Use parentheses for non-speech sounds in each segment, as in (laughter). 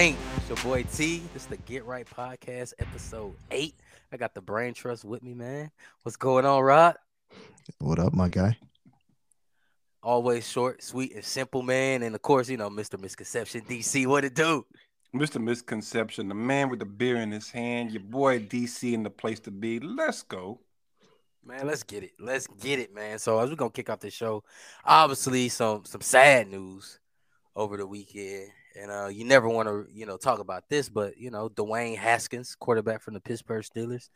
ain't. It's your boy T. This is the Get Right Podcast, episode eight. I got the brain trust with me, man. What's going on, Rod? What up, my guy? Always short, sweet, and simple, man. And of course, you know, Mr. Misconception DC. What it do? Mr. Misconception, the man with the beer in his hand, your boy DC in the place to be. Let's go. Man, let's get it. Let's get it, man. So as we're gonna kick off the show, obviously some some sad news over the weekend. And uh you never want to, you know, talk about this, but you know, Dwayne Haskins, quarterback from the Pittsburgh Steelers,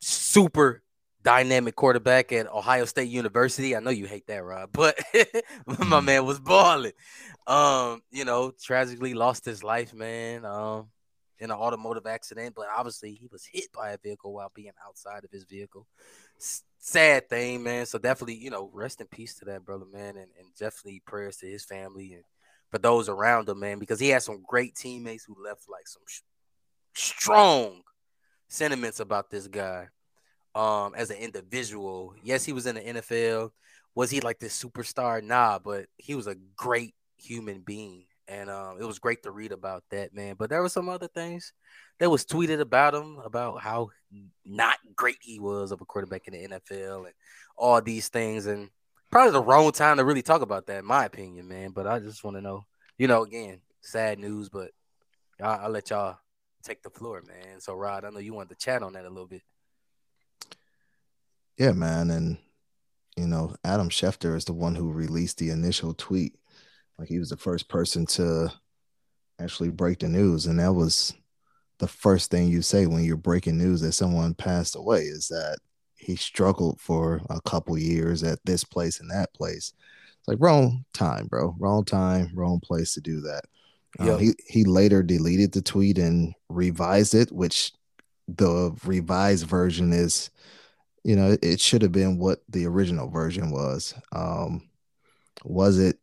super dynamic quarterback at Ohio State University. I know you hate that, Rob, but (laughs) my Mhm. man was balling. Um, you know, tragically lost his life, man. Um, in an automotive accident, but obviously he was hit by a vehicle while being outside of his vehicle. Sad thing, man. So definitely, you know, rest in peace to that brother, man, and, and definitely prayers to his family and for those around him, man, because he had some great teammates who left like some sh- strong sentiments about this guy um as an individual. Yes, he was in the NFL. Was he like this superstar? Nah, but he was a great human being. And um, it was great to read about that, man. But there were some other things that was tweeted about him, about how not great he was of a quarterback in the NFL and all these things. And probably the wrong time to really talk about that, in my opinion, man. But I just want to know, you know, again, sad news, but I'll, I'll let y'all take the floor, man. So, Rod, I know you wanted to chat on that a little bit. Yeah, man. And, you know, Adam Schefter is the one who released the initial tweet. Like he was the first person to actually break the news. And that was the first thing you say when you're breaking news that someone passed away is that he struggled for a couple years at this place and that place. It's like wrong time, bro. Wrong time, wrong place to do that. Um, Yep. he he later deleted the tweet and revised it, which the revised version is you know it should have been what the original version was um was it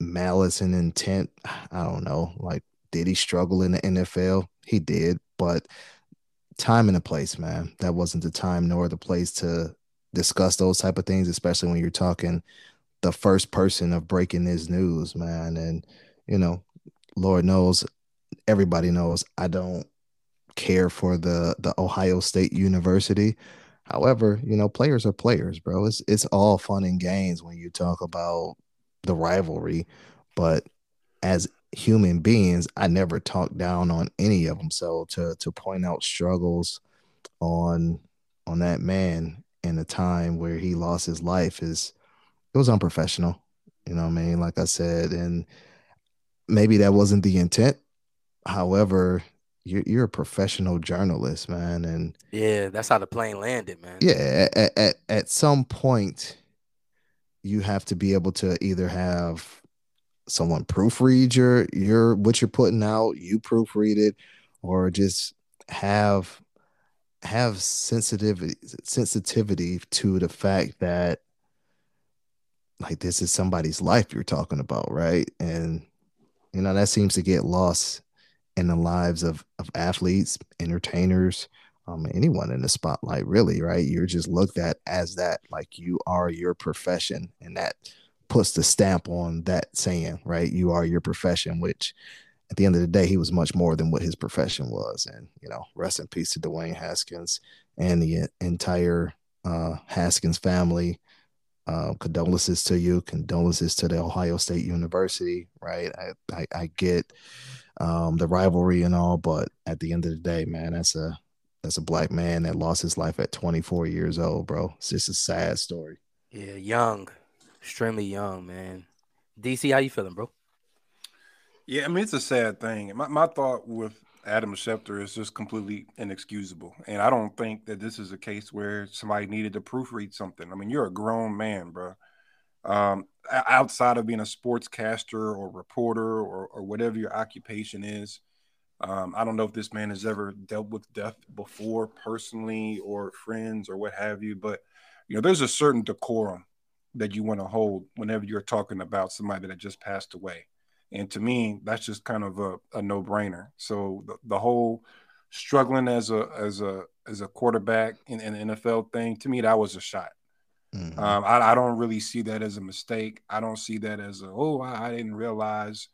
malice and intent (sighs) i don't know like did he struggle in the nfl he did but time and a place man. That wasn't the time nor the place to discuss those type of things especially when you're talking the first person of breaking this news man. And you know lord knows everybody knows i don't care for the the ohio state university. However, you know, players are players, bro. It's it's all fun and games when you talk about the rivalry, but as human beings, I never talk down on any of them. So to to point out struggles on on that man in a time where he lost his life is it was unprofessional. You know what I mean? Like I said, and maybe that wasn't the intent. However, you're you're a professional journalist, man, and Yeah, that's how the plane landed, man. yeah at, at at some point you have to be able to either have someone proofread your your what you're putting out you proofread it or just have have sensitivity sensitivity to the fact that like this is somebody's life you're talking about right and you know that seems to get lost in the lives of of athletes entertainers um, anyone in the spotlight, really, right? You're just looked at as that, like you are your profession, and that puts the stamp on that saying, right? You are your profession, which at the end of the day, he was much more than what his profession was. And, you know, rest in peace to Dwayne Haskins and the entire uh, Haskins family. Uh, condolences to you, condolences to the Ohio State University, right? I, I, I get um, the rivalry and all, but at the end of the day, man, that's a that's a black man that lost his life at 24 years old, bro. It's just a sad story. Yeah, young, extremely young, man. DC, how you feeling, bro? Yeah, I mean it's a sad thing. My my thought with Adam Schefter is just completely inexcusable, and I don't think that this is a case where somebody needed to proofread something. I mean, you're a grown man, bro. Um, outside of being a sportscaster or reporter or or whatever your occupation is, um, I don't know if this man has ever dealt with death before personally or friends or what have you, but you know, there's a certain decorum that you want to hold whenever you're talking about somebody that just passed away. And to me, that's just kind of a, a no brainer. So the, the whole struggling as a as a as a quarterback in an NFL thing, to me, that was a shot. Mhm. Um, I, I don't really see that as a mistake. I don't see that as a oh, I, I didn't realize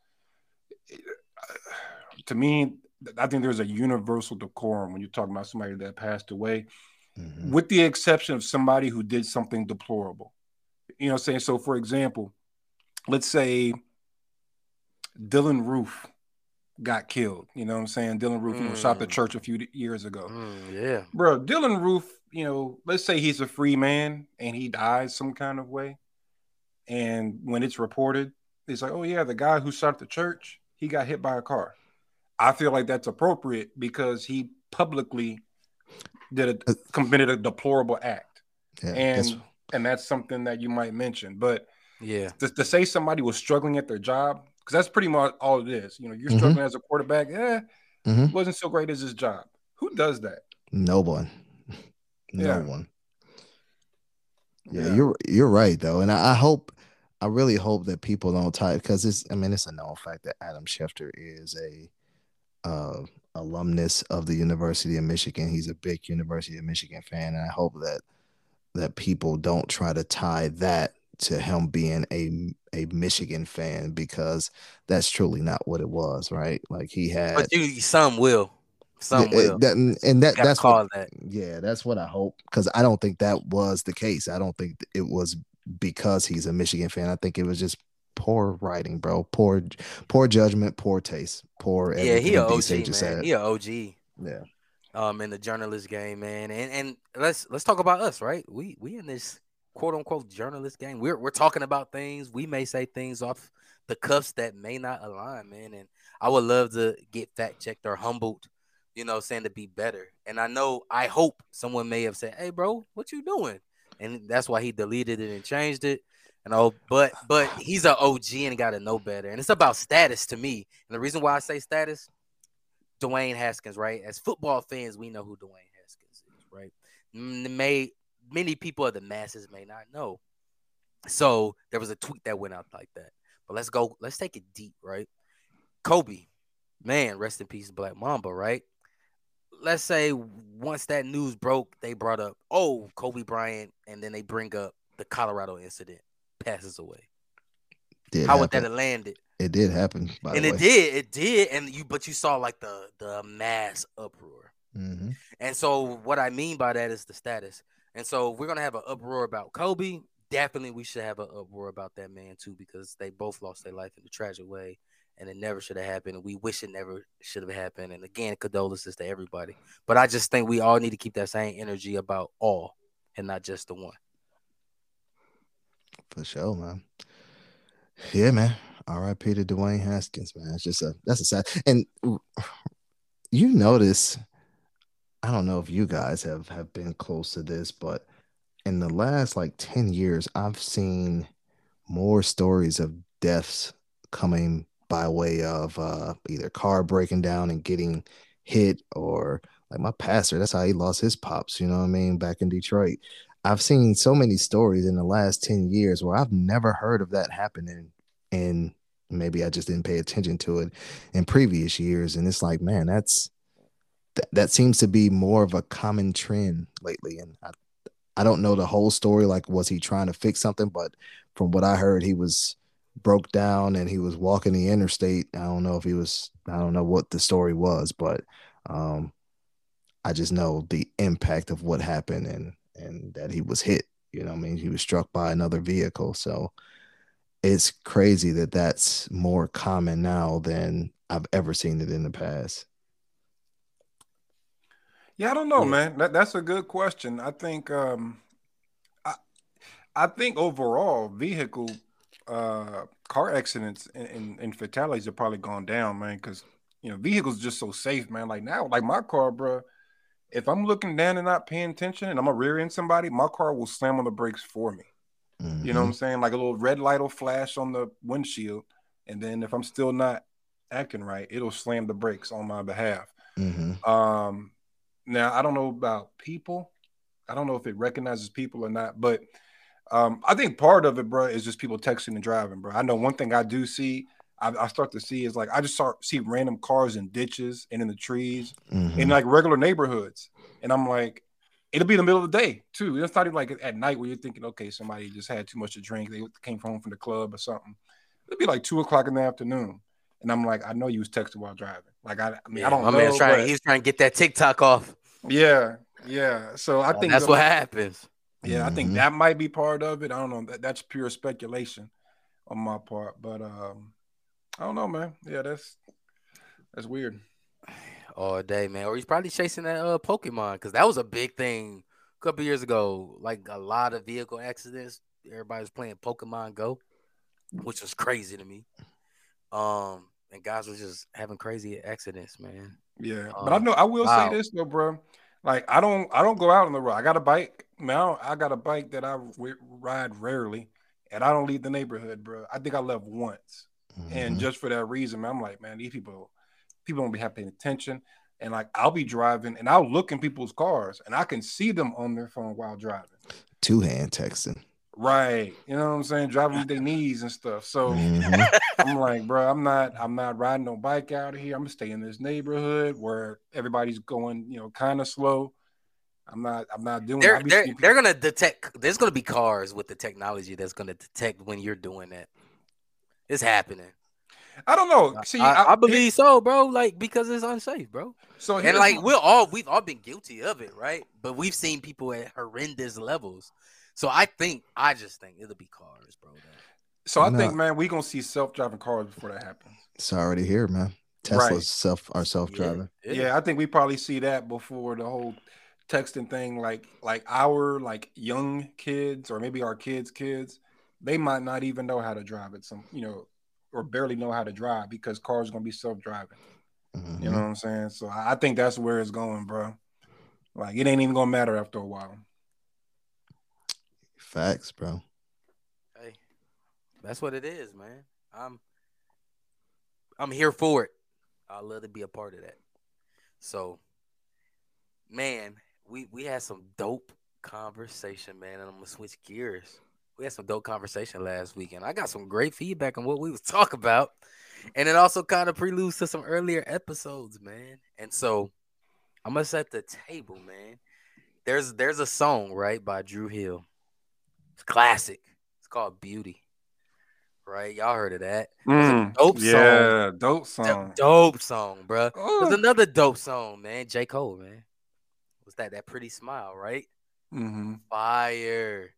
to me, I think there's a universal decorum when you're talking about somebody that passed away, mm-hmm. with the exception of somebody who did something deplorable. You know what I'm saying? So, for example, let's say Dylann Roof got killed. You know what I'm saying? Dylann Roof, mm. you know, shot the mm. church a few years ago. Mm, yeah. Bro, Dylann Roof, you know, let's say he's a free man and he dies some kind of way. And when it's reported, it's like, oh yeah, the guy who shot the church, he got hit by a car. I feel like that's appropriate because he publicly did a uh, committed a deplorable act. Yeah, and that's... and that's something that you might mention. But yeah, to, to say somebody was struggling at their job, because that's pretty much all it is. You know, you're mm-hmm. struggling as a quarterback, yeah, mm-hmm. wasn't so great as his job. Who does that? No one. No yeah. one. Yeah, yeah, you're you're right though, and I, I hope I really hope that people don't type because it's I mean it's a known fact that Adam Schefter is a uh, alumnus of the University of Michigan. He's a big University of Michigan fan, and I hope that that people don't try to tie that to him being a a Michigan fan because that's truly not what it was, right? Like he had, but you some will, some yeah, will, that, and that that's what, that. yeah, that's what I hope because I don't think that was the case. I don't think it was because he's a Michigan fan. I think it was just poor writing, bro. Poor, poor judgment, poor taste, poor. Yeah, he a OG man. Had. He a OG. Yeah. Um, in the journalist game, man, and and let's let's talk about us, right? We we in this quote unquote journalist game. We're we're talking about things. We may say things off the cuffs that may not align, man. And I would love to get fact checked or humbled, you know, saying to be better. And I know I hope someone may have said, Hey bro, what you doing? And that's why he deleted it and changed it. You know, but but he's an OG and got to know better. And it's about status to me. And the reason why I say status, Dwayne Haskins, right? As football fans, we know who Dwayne Haskins is, right? May many people of the masses may not know. So there was a tweet that went out like that. But let's go, let's take it deep, right? Kobe, man, rest in peace, Black Mamba, right? Let's say once that news broke, they brought up, oh, Kobe Bryant, and then they bring up the Colorado incident passes away. Did How happen. would that have landed? It did happen, and it did, it did, and you but you saw like the the mass uproar. Mm-hmm. And so what I mean by that is the status. And so we're gonna have an uproar about Kobe. Definitely, we should have an uproar about that man too, because they both lost their life in a tragic way, and it never should have happened. We wish it never should have happened. And again, condolences to everybody. But I just think we all need to keep that same energy about all, and not just the one. For sure, man. Yeah, man. R.I.P. to Dwayne Haskins, man. It's just a that's a sad and you notice. I don't know if you guys have have been close to this, but in the last like 10 years, I've seen more stories of deaths coming by way of uh, either car breaking down and getting hit or like my pastor, that's how he lost his pops, you know what I mean, back in Detroit. I've seen so many stories in the last 10 years where I've never heard of that happening. And maybe I just didn't pay attention to it in previous years. And it's like, man, that's that, that seems to be more of a common trend lately. And I, I don't know the whole story. Like, was he trying to fix something? But from what I heard, he was broke down and he was walking the interstate. I don't know if he was, I don't know what the story was, but um, I just know the impact of what happened and and that he was hit. You know, I mean, he was struck by another vehicle. So it's crazy that that's more common now than I've ever seen it in the past. Yeah, I don't know, yeah. man. That, that's a good question. I think, um, I, I think overall vehicle, uh, car accidents and, and, and fatalities have probably gone down, man. Because you know, vehicles just so safe, man. Like now, like my car, bro if I'm looking down and not paying attention and I'm a rear end somebody, my car will slam on the brakes for me. Mm-hmm. You know what I'm mm-hmm. saying? Like a little red light will flash on the windshield. And then if I'm still not acting right, it'll slam the brakes on my behalf. Mm-hmm. Um, now I don't know about people. I don't know if it recognizes people or not, but um, I think part of it, bro, is just people texting and driving, bro. I know one thing I do see I, I, start to see is like I just start see random cars in ditches and in the trees mm-hmm. in like regular neighborhoods, and I'm like, it'll be in the middle of the day too. It's not even like at night where you're thinking, okay, somebody just had too much to drink, they came home from the club or something. It'll be like two o'clock in the afternoon, and I'm like, I know you was texting while driving. Like I, I mean, Yeah, I don't my know. man's trying. but- He's trying to get that TikTok off. yeah, yeah. So I think that's the- what happens. Yeah, I think Mhm. that might be part of it. I don't know. That, that's pure speculation on my part, but um, I don't know, man. Yeah, that's that's weird. All day, man. Or he's probably chasing that uh Pokemon because that was a big thing a couple years ago. Like a lot of vehicle accidents. Everybody was playing Pokemon Go, which was crazy to me. Um, and guys were just having crazy accidents, man. Yeah, but I Um, know I will wow. say this though, bro. Like I don't I don't go out on the road. I got a bike now. I got a bike that I w- ride rarely, and I don't leave the neighborhood, bro. I think I left once, and Mhm. just for that reason, man, I'm like, man, these people people don't be have paying attention. And like I'll be driving, and I'll look in people's cars, and I can see them on their phone while driving. two hand texting. Right. You know what I'm saying? Driving with their knees and stuff. So Mhm. (laughs) I'm like, bro, I'm not I'm not riding no bike out of here. I'm gonna stay in this neighborhood where everybody's going, you know, kind of slow. I'm not I'm not doing They're they're they're gonna detect. There's gonna be cars with the technology that's gonna detect when you're doing that. It's happening. I don't know. See, I, I believe so, bro. Like because it's unsafe, bro. so. And like we're all we've all been guilty of it, right? But we've seen people at horrendous levels. So I think I just think it'll be cars, bro. so I No. think, man, we gonna see self driving cars before that happens. It's already here, man. Tesla's Right. self are self driving. Yeah. I think we probably see that before the whole texting thing. Like like our like young kids or maybe our kids' kids, they might not even know how to drive it. Some you know, or barely know how to drive because cars are gonna be self driving. Mhm. You know what I'm saying? So I I think that's where it's going, bro. Like it ain't even gonna matter after a while. Facts, bro. Hey, that's what it is, man. I'm I'm here for it. I'd love to be a part of that. So, man, we we had some dope conversation, man, and I'm gonna switch gears. We had some dope conversation last weekend. I got some great feedback on what we was (laughs) talking about, and it also kind of preludes to some earlier episodes, man. And so, I'm gonna set the table, man. There's there's a song right by Dru Hill. It's classic. It's called Beauty. Right? Y'all heard of that. a dope song. yeah, dope song. dope song, bro. Oh. There's another dope song, man. J. Cole, man. What's that? That pretty smile, right? Mhm. Fire.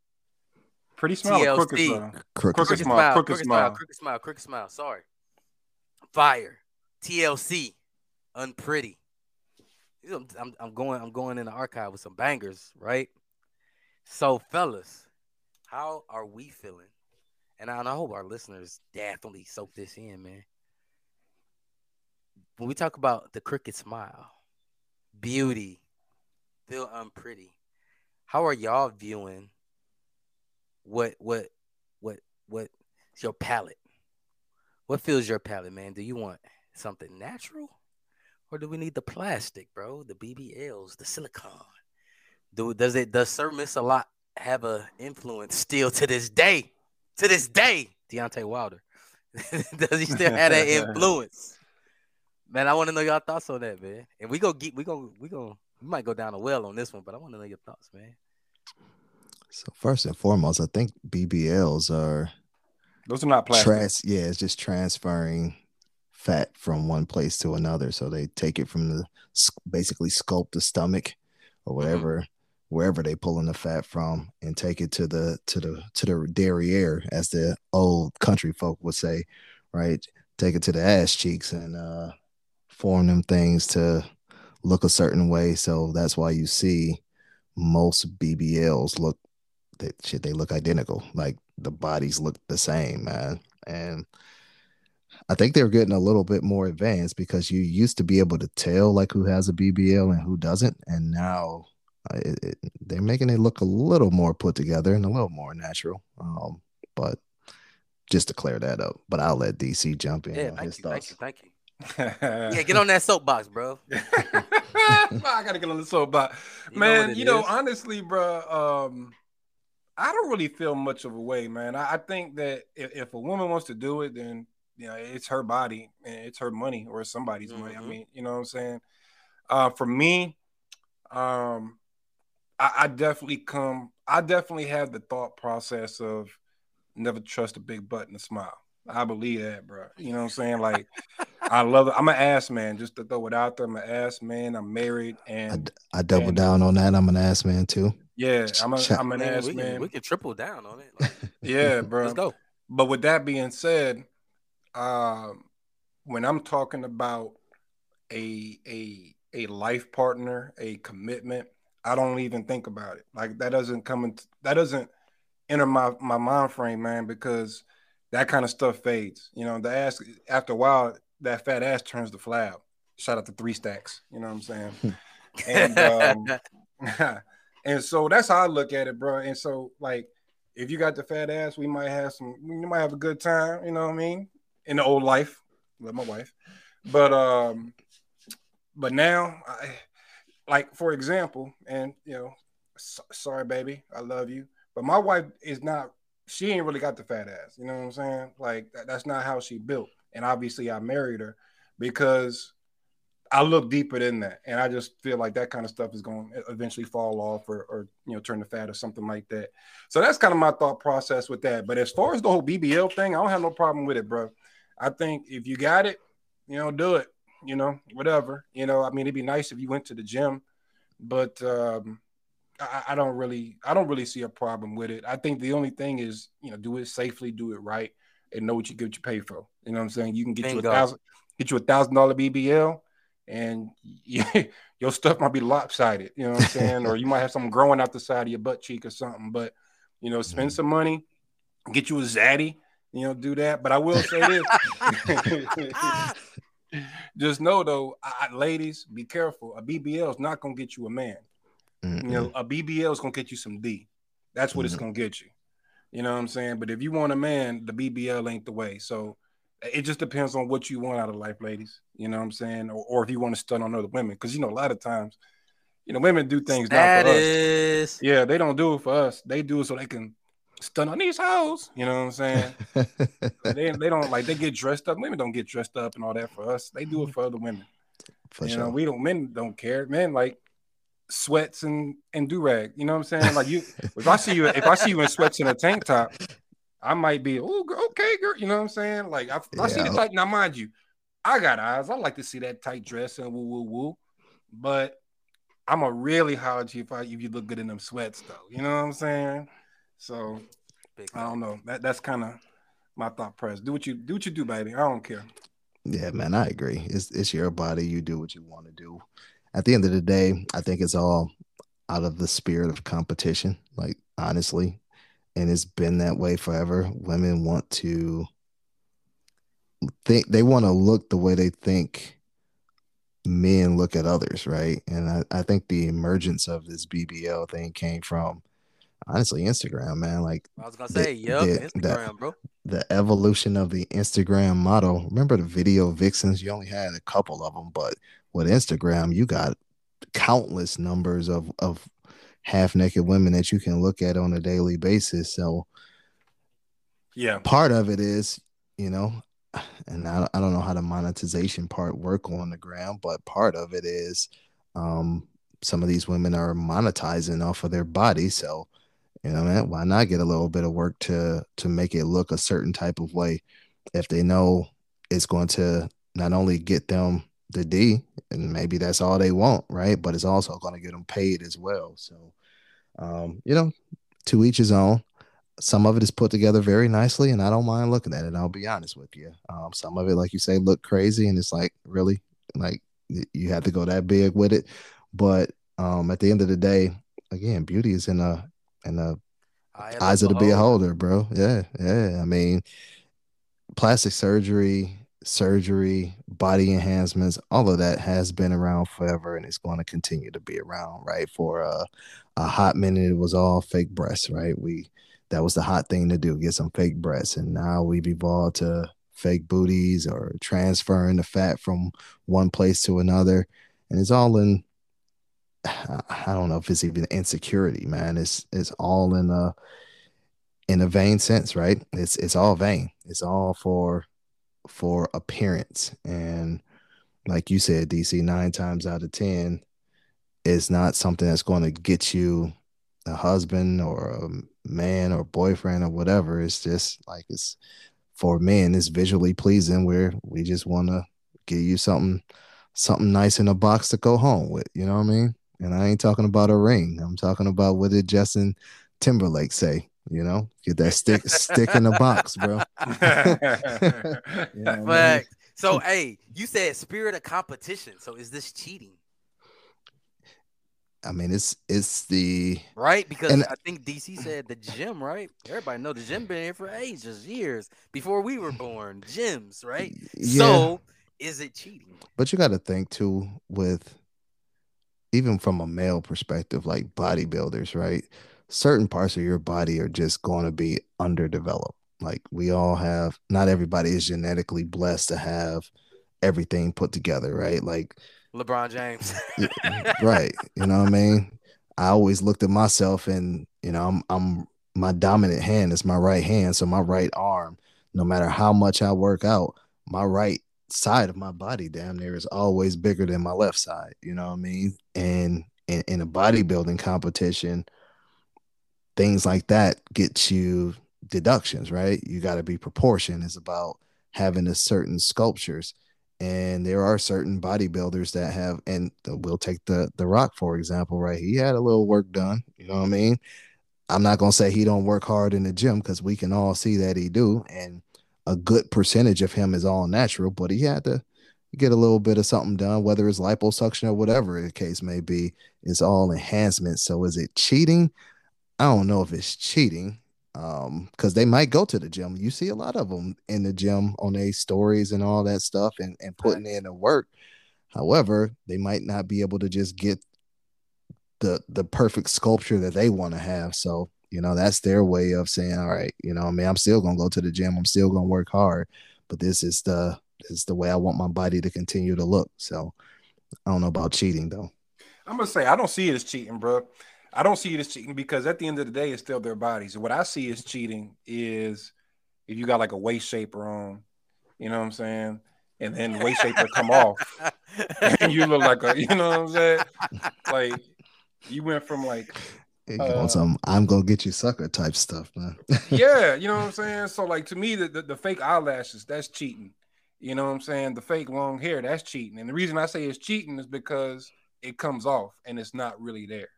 Pretty smile, or crooked smile. Crooked. Crooked Crooked smile, smile, crooked crooked smile, smile. crooked smile, crooked smile. Sorry. Fire. TLC. Unpretty. I'm, I'm going I'm going in the archive with some bangers, right? So, fellas, how are we feeling? And I, and I hope our listeners definitely soak this in, man. When we talk about the crooked smile, beauty, feel unpretty, how are y'all viewing what what what what your palate? What fills your palate, man? Do you want something natural? Or do we need the plastic, bro? The BBLs, the silicone. Do does it does Sir Mix-a-Lot have a influence still to this day? To this day, Deontay Wilder. (laughs) does he still have that (laughs) influence? Man, I want to know your thoughts on that, man. And we go get we go we go we might go down a well on this one, but I want to know your thoughts, man. So first and foremost, I think BBLs are Those are not plastic. trans. Yeah, it's just transferring fat from one place to another. So they take it from the basically sculpt the stomach or whatever wherever they pulling the fat from and take it to the to the to the derriere, as the old country folk would say, right? Take it to the ass cheeks and uh form them things to look a certain way. So that's why you see most BBLs look that shit they look identical. Like the bodies look the same, man. And I think they're getting a little bit more advanced because you used to be able to tell like who has a BBL and who doesn't, and now uh, it, it, they're making it look a little more put together and a little more natural. Um, but just to clear that up, but I'll let DC jump in Yeah, on thank his you, thank you, thank you. (laughs) Yeah, get on that soapbox, bro. (laughs) (laughs) I gotta get on the soapbox, You know man. it you know, is. honestly, bro, um, I don't really feel much of a way, man. I, I think that if, if a woman wants to do it, then you know it's her body and it's her money or it's somebody's money. I Mhm. mean, you know what I'm saying? Uh, for me, um, I, I definitely come. I definitely have the thought process of never trust a big butt and a smile. I believe that, bro. You know what I'm saying? Like, (laughs) I love it. I'm an ass man, just to throw it out there. I'm an ass man. I'm married, and I, I double and, down on that. I'm an ass man too. Yeah, I'm, a, I'm an Man, ass we, man. can, we can triple down on it. Like, (laughs) yeah, bro. let's go. But with that being said, um, when I'm talking about a a a life partner, a commitment, I don't even think about it. Like that doesn't come in, that doesn't enter my my mind frame, man, because that kind of stuff fades. You know, the ass after a while, that fat ass turns to flab. Shout out to three stacks. You know what I'm saying? (laughs) and um, (laughs) and so that's how I look at it, bro. And so like, if you got the fat ass, we might have some. You might have a good time. You know what I mean? In the old life, with my wife, but um, but now I like for example, and you know, so, sorry, baby, I love you, but my wife is not. She ain't really got the fat ass. You know what I'm saying? Like that, that's not how she built. And obviously, I married her because I look deeper than that, and I just feel like that kind of stuff is going to eventually fall off, or, or you know, turn to fat or something like that. So that's kind of my thought process with that. But as far as the whole BBL thing, I don't have no problem with it, bro. I think if you got it, you know, do it. You know, whatever. You know, I mean, it'd be nice if you went to the gym, but um, I, I don't really, I don't really see a problem with it. I think the only thing is, you know, do it safely, do it right, and know what you get what you pay for. You know what I'm saying? You can get you a thousand, get you a thousand dollar BBL, and (laughs) your stuff might be lopsided. You know what I'm saying? or you might have something growing out the side of your butt cheek or something. But you know, spend Mhm. some money, get you a zaddy. You know, do that. But I will say this. (laughs) Just know though, I, ladies, be careful. A BBL is not gonna get you a man. You Mm-mm. know, a BBL is gonna get you some D. That's what it's Mhm. gonna get you. You know what I'm saying? But if you want a man, the BBL ain't the way. So it just depends on what you want out of life, ladies. You know what I'm saying? Or, or if you want to stun on other women, because you know a lot of times, you know, women do things not for us. Yeah, they don't do it for us. They do it so they can stun on these hoes. You know what I'm saying? (laughs) they they don't like they get dressed up. Women don't get dressed up and all that for us. They do it for other women. For you sure. know, we don't men don't care. Men like sweats and and do rag. You know what I'm saying? Like you, if I see you, if I see you in sweats and a tank top, I might be oh okay, girl. You know what I'm saying? Like I, I see the tight. Now mind you, I got eyes. I like to see that tight dress and woo woo woo, but I'm a really holler at you if I if you look good in them sweats though. You know what I'm saying? So Big I don't know. That that's kind of my thought process. Do what you do what you do, baby. I don't care. Yeah, man, I agree. It's it's your body. You do what you want to do. At the end of the day, I think it's all out of the spirit of competition. Like honestly, and it's been that way forever. Women want to think they want to look the way they think men look at others, right? And I, I think the emergence of this BBL thing came from honestly Instagram, man. Like I was gonna the- say, yep, the- Instagram, that- bro. the evolution of the Instagram model. Remember the video vixens? You only had a couple of them, but with Instagram, you got countless numbers of of half naked women that you can look at on a daily basis. So Yeah. part of it is, you know, and I, I don't know how the monetization part work on the ground, but part of it is um some of these women are monetizing off of their body. So, you know, man, why not get a little bit of work to to make it look a certain type of way if they know it's going to not only get them the D, and maybe that's all they want, right? But it's also going to get them paid as well. So, um, you know, to each his own. Some of it is put together very nicely, and I don't mind looking at it. I'll be honest with you. Um, some of it, like you say, look crazy, and it's like really, like you have to go that big with it. But um, at the end of the day, again, beauty is in a in the eyes of the beholder, bro. Yeah, yeah. I mean, plastic surgery, surgery, body enhancements, all of that has been around forever, and it's going to continue to be around, right? For uh, a hot minute, it was all fake breasts, right? We that was the hot thing to do, get some fake breasts, and now we've evolved to fake booties or transferring the fat from one place to another, and it's all in. I don't know if it's even insecurity, man. It's it's all in a in a vain sense, right? It's it's all vain. It's all for for appearance. And like you said, DC, nine times out of ten, it's not something that's going to get you a husband or a man or boyfriend or whatever. It's just like it's for men, it's visually pleasing where we just want to give you something something nice in a box to go home with. You know what I mean? And I ain't talking about a ring. I'm talking about what did Justin Timberlake say? You know, get that stick stick in the box, bro. (laughs) (laughs) you know I mean? So, hey, you said spirit of competition. So, is this cheating? I mean, it's it's the right because and, I think DC said the gym, right? Everybody know the gym been here for ages, years before we were born. Gyms, right? Yeah. So, is it cheating? But you got to think too with even from a male perspective, like bodybuilders, right? Certain parts of your body are just going to be underdeveloped. Like we all have, not everybody is genetically blessed to have everything put together, right? Like LeBron James. (laughs) right. You know what I mean? I always looked at myself and, you know, I'm I'm my dominant hand is my right hand. So my right arm, no matter how much I work out, my right side of my body damn near is always bigger than my left side. You know what I mean? And in, in a bodybuilding competition, things like that get you deductions, right? You got to be proportion. It's about having a certain sculptures. And there are certain bodybuilders that have, and we'll take the the Rock for example, right? He had a little work done. You know what I mean? I'm not gonna say he don't work hard in the gym because we can all see that he do, and a good percentage of him is all natural, but he had to get a little bit of something done, whether it's liposuction or whatever the case may be. It's all enhancement. So is it cheating? I don't know if it's cheating um because they might go to the gym you see a lot of them in the gym on their stories and all that stuff and, and putting in the work however they might not be able to just get the the perfect sculpture that they want to have so you know, that's their way of saying, all right, you know, I mean, I'm still gonna go to the gym, I'm still gonna work hard, but this is the this is the way I want my body to continue to look. So I don't know about cheating though. I'm gonna say I don't see it as cheating, bro. I don't see it as cheating because at the end of the day, it's still their bodies. What I see as cheating is if you got like a waist shaper on, you know what I'm saying? And then the waist shaper come off, (laughs) and you look like a, you know what I'm saying? Like you went from like uh, some I'm gonna get you sucker type stuff, man. (laughs) yeah, you know what I'm saying. So like to me, the, the, the fake eyelashes that's cheating. You know what I'm saying? The fake long hair that's cheating. And the reason I say it's cheating is because it comes off and it's not really there.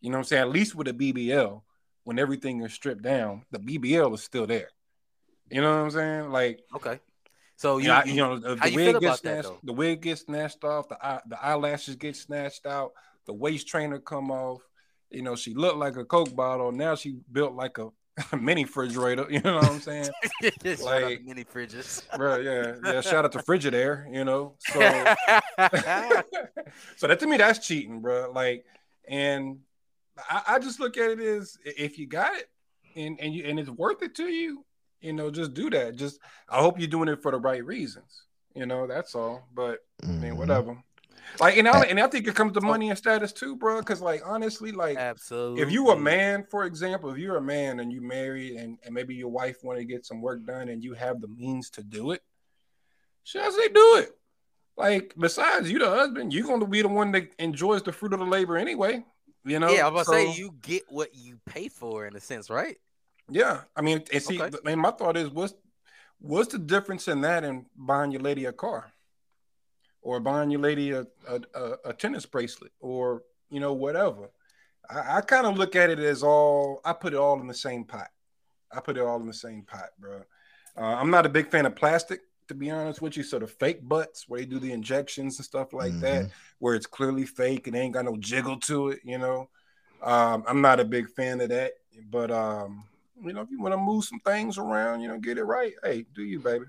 You know what I'm saying? At least with a BBL, when everything is stripped down, the BBL is still there. You know what I'm saying? Like okay. So you, you, you know the, the wig gets snatched, that, the wig gets snatched off, the eye, the eyelashes get snatched out, the waist trainer come off you know, she looked like a Coke bottle. Now she built like a, (laughs) mini refrigerator. You know what I'm saying? (laughs) like mini fridges. Right, yeah. Yeah. Shout out to Frigidaire, you know. So (laughs) so that to me, that's cheating, bro. Like, and I, I just look at it as if you got it and, and you and it's worth it to you, you know, just do that. Just I hope you're doing it for the right reasons. You know, that's all. But mm-hmm. I mean, mm-hmm. whatever. Like, and I, and I think it comes to money and status too, bro. Because, like, honestly, like, absolutely, if you a man, for example, if you're a man and you married and, and maybe your wife want to get some work done and you have the means to do it, should I say do it? Like, besides you, the husband, you're going to be the one that enjoys the fruit of the labor anyway. You know? Yeah, I was going to so, say you get what you pay for in a sense, right? Yeah, I mean, and see, okay. I mean, my thought is, what's what's the difference in that and buying your lady a car? or buying your lady a, a, a tennis bracelet or you know whatever i, I kind of look at it as all i put it all in the same pot i put it all in the same pot bro uh, i'm not a big fan of plastic to be honest with you so the fake butts where they do the injections and stuff like mm-hmm. that where it's clearly fake and ain't got no jiggle to it you know um, i'm not a big fan of that but um, you know if you want to move some things around you know get it right hey do you baby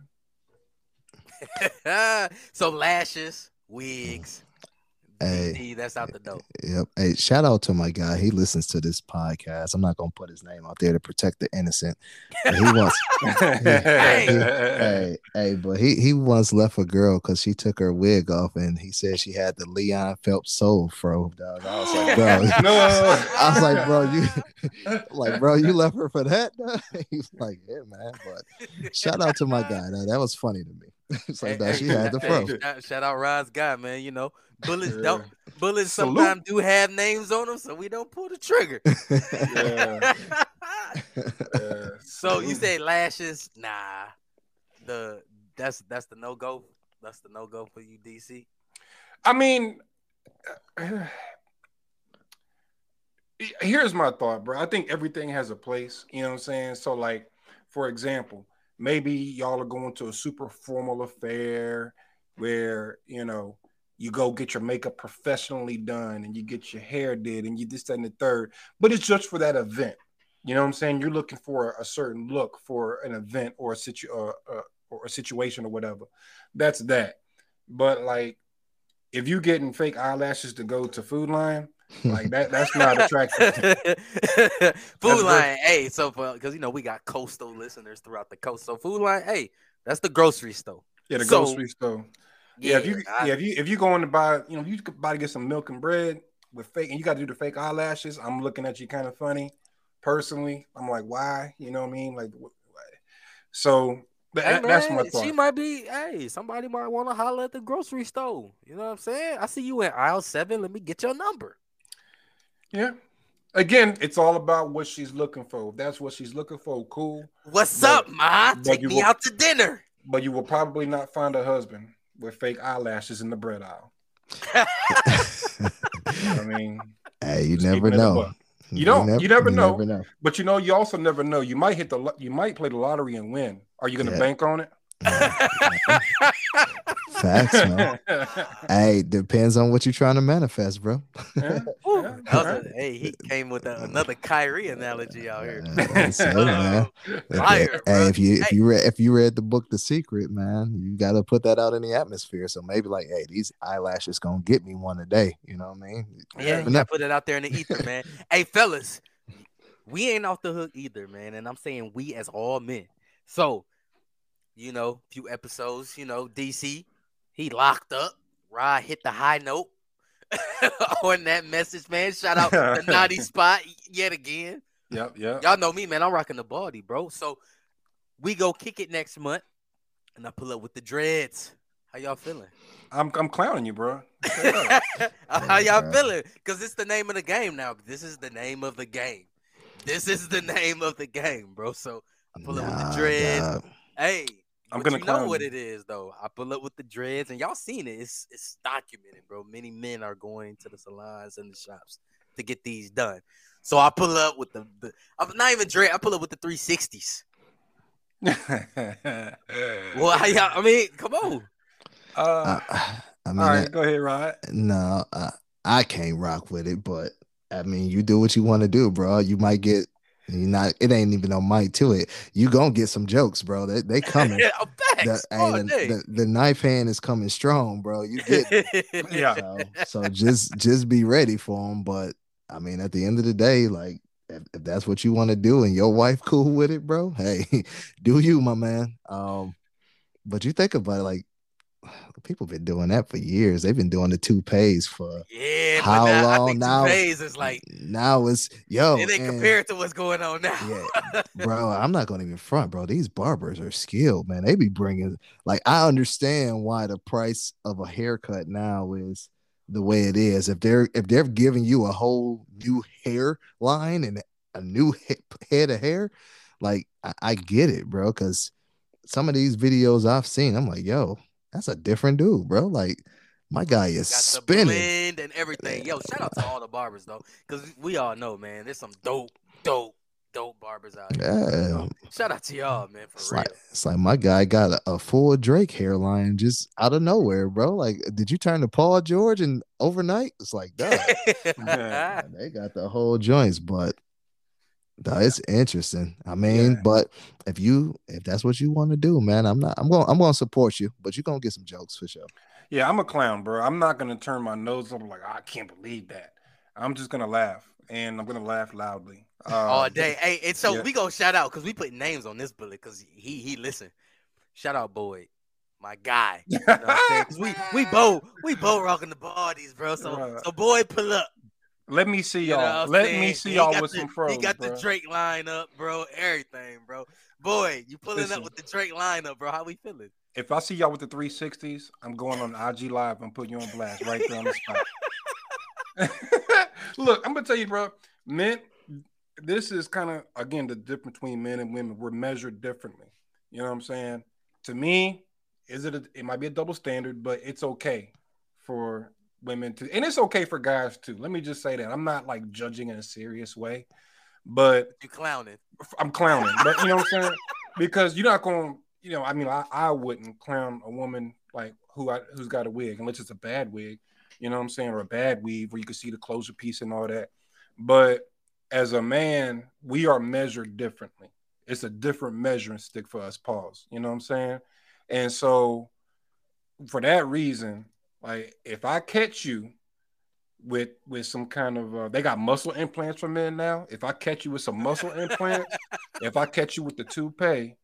(laughs) so lashes, wigs. Hey, that's out the door. Yep. Hey, shout out to my guy. He listens to this podcast. I'm not gonna put his name out there to protect the innocent. But he wants. (laughs) hey. He, hey, hey, but he he once left a girl because she took her wig off, and he said she had the Leon Phelps soul fro. Dog. I was like, bro, (laughs) no. I was like, bro, you (laughs) like, bro, you left her for that? He's like, yeah, man. But shout out to my guy. That was funny to me. (laughs) it's like that. She had the fro. Shout, shout out Rod's guy, man. You know, bullets yeah. don't bullets sometimes do have names on them, so we don't pull the trigger. (laughs) (laughs) yeah. yeah. So you say lashes? Nah. the that's that's the no go. That's the no go for you, DC. I mean, (sighs) here's my thought, bro. I think everything has a place. You know what I'm saying? So, like, for example, maybe y'all are going to a super formal affair where you know you go get your makeup professionally done and you get your hair did and you this that, and the third, but it's just for that event. You know what I'm saying? You're looking for a certain look for an event or a situ uh, uh, or a situation or whatever. That's that. But like, if you're getting fake eyelashes to go to Food Lion, like that, that's not attractive. (laughs) food Lion, hey, so because you know we got coastal listeners throughout the coast, so Food Lion, hey, that's the grocery store. Yeah, the so, grocery store. Yeah, yeah, if you I, yeah if you if you going to buy, you know, you could buy to get some milk and bread with fake, and you got to do the fake eyelashes. I'm looking at you kind of funny, personally. I'm like, why? You know what I mean? Like, so hey, man, that's my thought. She might be, hey, somebody might want to holler at the grocery store. You know what I'm saying? I see you in aisle seven. Let me get your number. Yeah. Again, it's all about what she's looking for. If that's what she's looking for, cool. What's but, up, ma? Take me will, out to dinner. But you will probably not find a husband with fake eyelashes in the bread aisle. (laughs) I mean, hey, you never know. You don't. You never, you never, you know. never, know. But you know, you also never know. You might hit the. You might play the lottery and win. Are you going to yeah. bank on it? (laughs) Facts, man. (laughs) hey, depends on what you're trying to manifest, bro. Yeah. (laughs) Yeah. A, hey, he came with a, another Kyrie analogy out here. Uh, so, man. Fire, hey, if you if you read if you read the book The Secret, man, you got to put that out in the atmosphere. So maybe like, hey, these eyelashes gonna get me one a day. You know what I mean? Yeah, you gotta put it out there in the ether, man. (laughs) hey, fellas, we ain't off the hook either, man. And I'm saying we as all men. So you know, few episodes, you know, DC, he locked up. Rod hit the high note (laughs) on that message, man. Shout out the (laughs) naughty spot yet again. Yep, yep. Y'all know me, man. I'm rocking the body, bro. So we go kick it next month, and I pull up with the dreads. How y'all feeling? I'm I'm clowning you, bro. (laughs) How y'all feeling? Because it's the name of the game now. This is the name of the game. This is the name of the game, bro. So I pull nah, up with the dreads. Hey, I'm gonna you know what it is though. I pull up with the dreads, and y'all seen it. It's it's documented, bro. Many men are going to the salons and the shops to get these done. So I pull up with the, the I'm not even dread. I pull up with the 360s. well, I, I mean, come on. Uh, I mean, all right, go ahead, Rod. No, uh, I can't rock with it, but I mean, you do what you want to do, bro. You might get you not it ain't even no mic to it. You gonna get some jokes, bro. They they (laughs) coming. yeah, the, the, the, the, knife hand is coming strong, bro. You get (laughs) yeah. So, (laughs) so, just just be ready for them. But I mean, at the end of the day, like if, if that's what you want to do and your wife cool with it, bro, hey, do you, my man. Um, but you think about it, like people been doing that for years. They've been doing the two toupees for yeah. How now, long now? Toupees is like now it's yo. It ain't compared to what's going on now. yeah, (laughs) bro. I'm not gonna even front, bro. These barbers are skilled, man. They be bringing like I understand why the price of a haircut now is the way it is. If they're if they're giving you a whole new hair line and a new head of hair, like I, I get it, bro. Because some of these videos I've seen, I'm like, yo, that's a different dude, bro. Like my guy is spinning and everything. Yo, shout out to all the barbers though, because we all know, man. There's some dope, dope, dope barbers out here. Yeah. Shout out to y'all, man. For it's real. Like, it's like my guy got a, a, full Drake hairline just out of nowhere, bro. Like, did you turn to Paul George and overnight? It's like, duh. (laughs) (laughs) they got the whole joints, but that is interesting. I mean, yeah. but if you if that's what you want to do, man, I'm not. I'm going. I'm going to support you, but you're gonna get some jokes for sure. Yeah, I'm a clown, bro. I'm not gonna turn my nose up like I can't believe that. I'm just gonna laugh, and I'm gonna laugh loudly um, all day. Hey, and so yeah. we gonna shout out because we put names on this bullet because he he listen. Shout out Boyd, my guy. You know we we (laughs) both we both rocking the bodies, bro. So so Boyd, pull up. Let me see y'all. Let saying? me see y'all with the, some froze. He got bro. the Drake lineup, bro. Everything, bro. Boy, you pulling Listen, up with the Drake lineup, bro. How we feeling? If I see y'all with the 360s, I'm going on IG Live and putting you on blast right there on the spot. (laughs) Look, I'm gonna tell you, bro. Men, this is kind of again the difference between men and women. We're measured differently. You know what I'm saying? to me, is it? A, it might be a double standard, but it's okay for women to, and it's okay for guys too. Let me just say that I'm not like judging in a serious way, but you clowning. I'm clowning, but you know what I'm saying? Because you're not going, to You know, I mean, I, I wouldn't clown a woman like who I, who's got a wig unless it's a bad wig. You know what I'm saying, or a bad weave where you can see the closure piece and all that. But as a man, we are measured differently. It's a different measuring stick for us, pause. You know what I'm saying? And so for that reason, like if I catch you with with some kind of uh, they got muscle implants for men now. If I catch you with some muscle implants, (laughs) if I catch you with the toupee,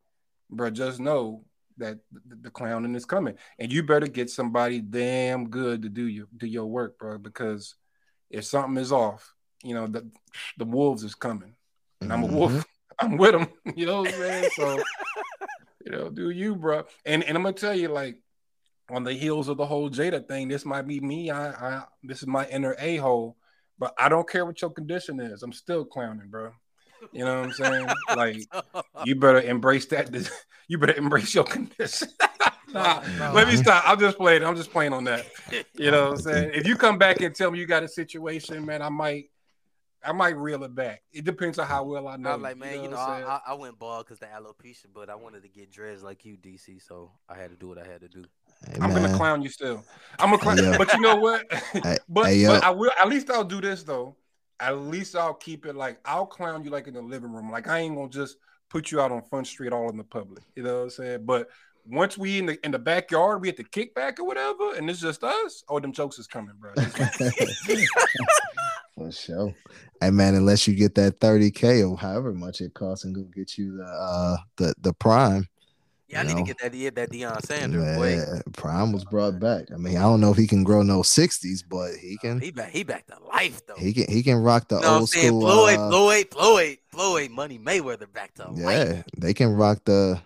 bro, just know that the, clowning is coming, and you better get somebody damn good to do your do your work, bro. Because if something is off, you know the the wolves is coming, and I'm a wolf. Mm-hmm. (laughs) I'm with them. (laughs) You know what I'm saying? So you know, do you, bro? And and I'm gonna tell you, like on the heels of the whole Jada thing, this might be me. I, I this is my inner a hole, but I don't care what your condition is. I'm still clowning, bro. You know what I'm saying? (laughs) like (laughs) you better embrace that. (laughs) You better embrace your condition. nah, no. let me stop. I'm just playing. I'm just playing on that. You know what I'm saying? If you come back and tell me you got a situation, man, I might I might reel it back. It depends on how well I know. I'm like, man, you know, you know I, I, went bald because the alopecia, but I wanted to get dreads like you, DC. So I had to do what I had to do. Hey, I'm gonna clown you still. I'm gonna clown, hey, but you know what? (laughs) (laughs) But, hey, but I will. At least I'll do this though. At least I'll keep it like I'll clown you like in the living room. Like I ain't gonna just put you out on Front Street all in the public. You know what I'm saying? But once we in the in the backyard, we at the kickback or whatever, and it's just us. Oh, them jokes is coming, bro. (laughs) For sure. Hey man, unless you get that 30k or however much it costs and go get you the uh the the prime. Yeah, I need know. to get that yeah, that Deion Sanders. Yeah, Prime was brought back. I mean, I don't know if he can grow no 60s, but he can. he back. He back to life though. He can. He can rock the you know old school. Floyd, uh, Floyd, Floyd, Floyd, Money Mayweather back to yeah, life. Yeah, they can rock the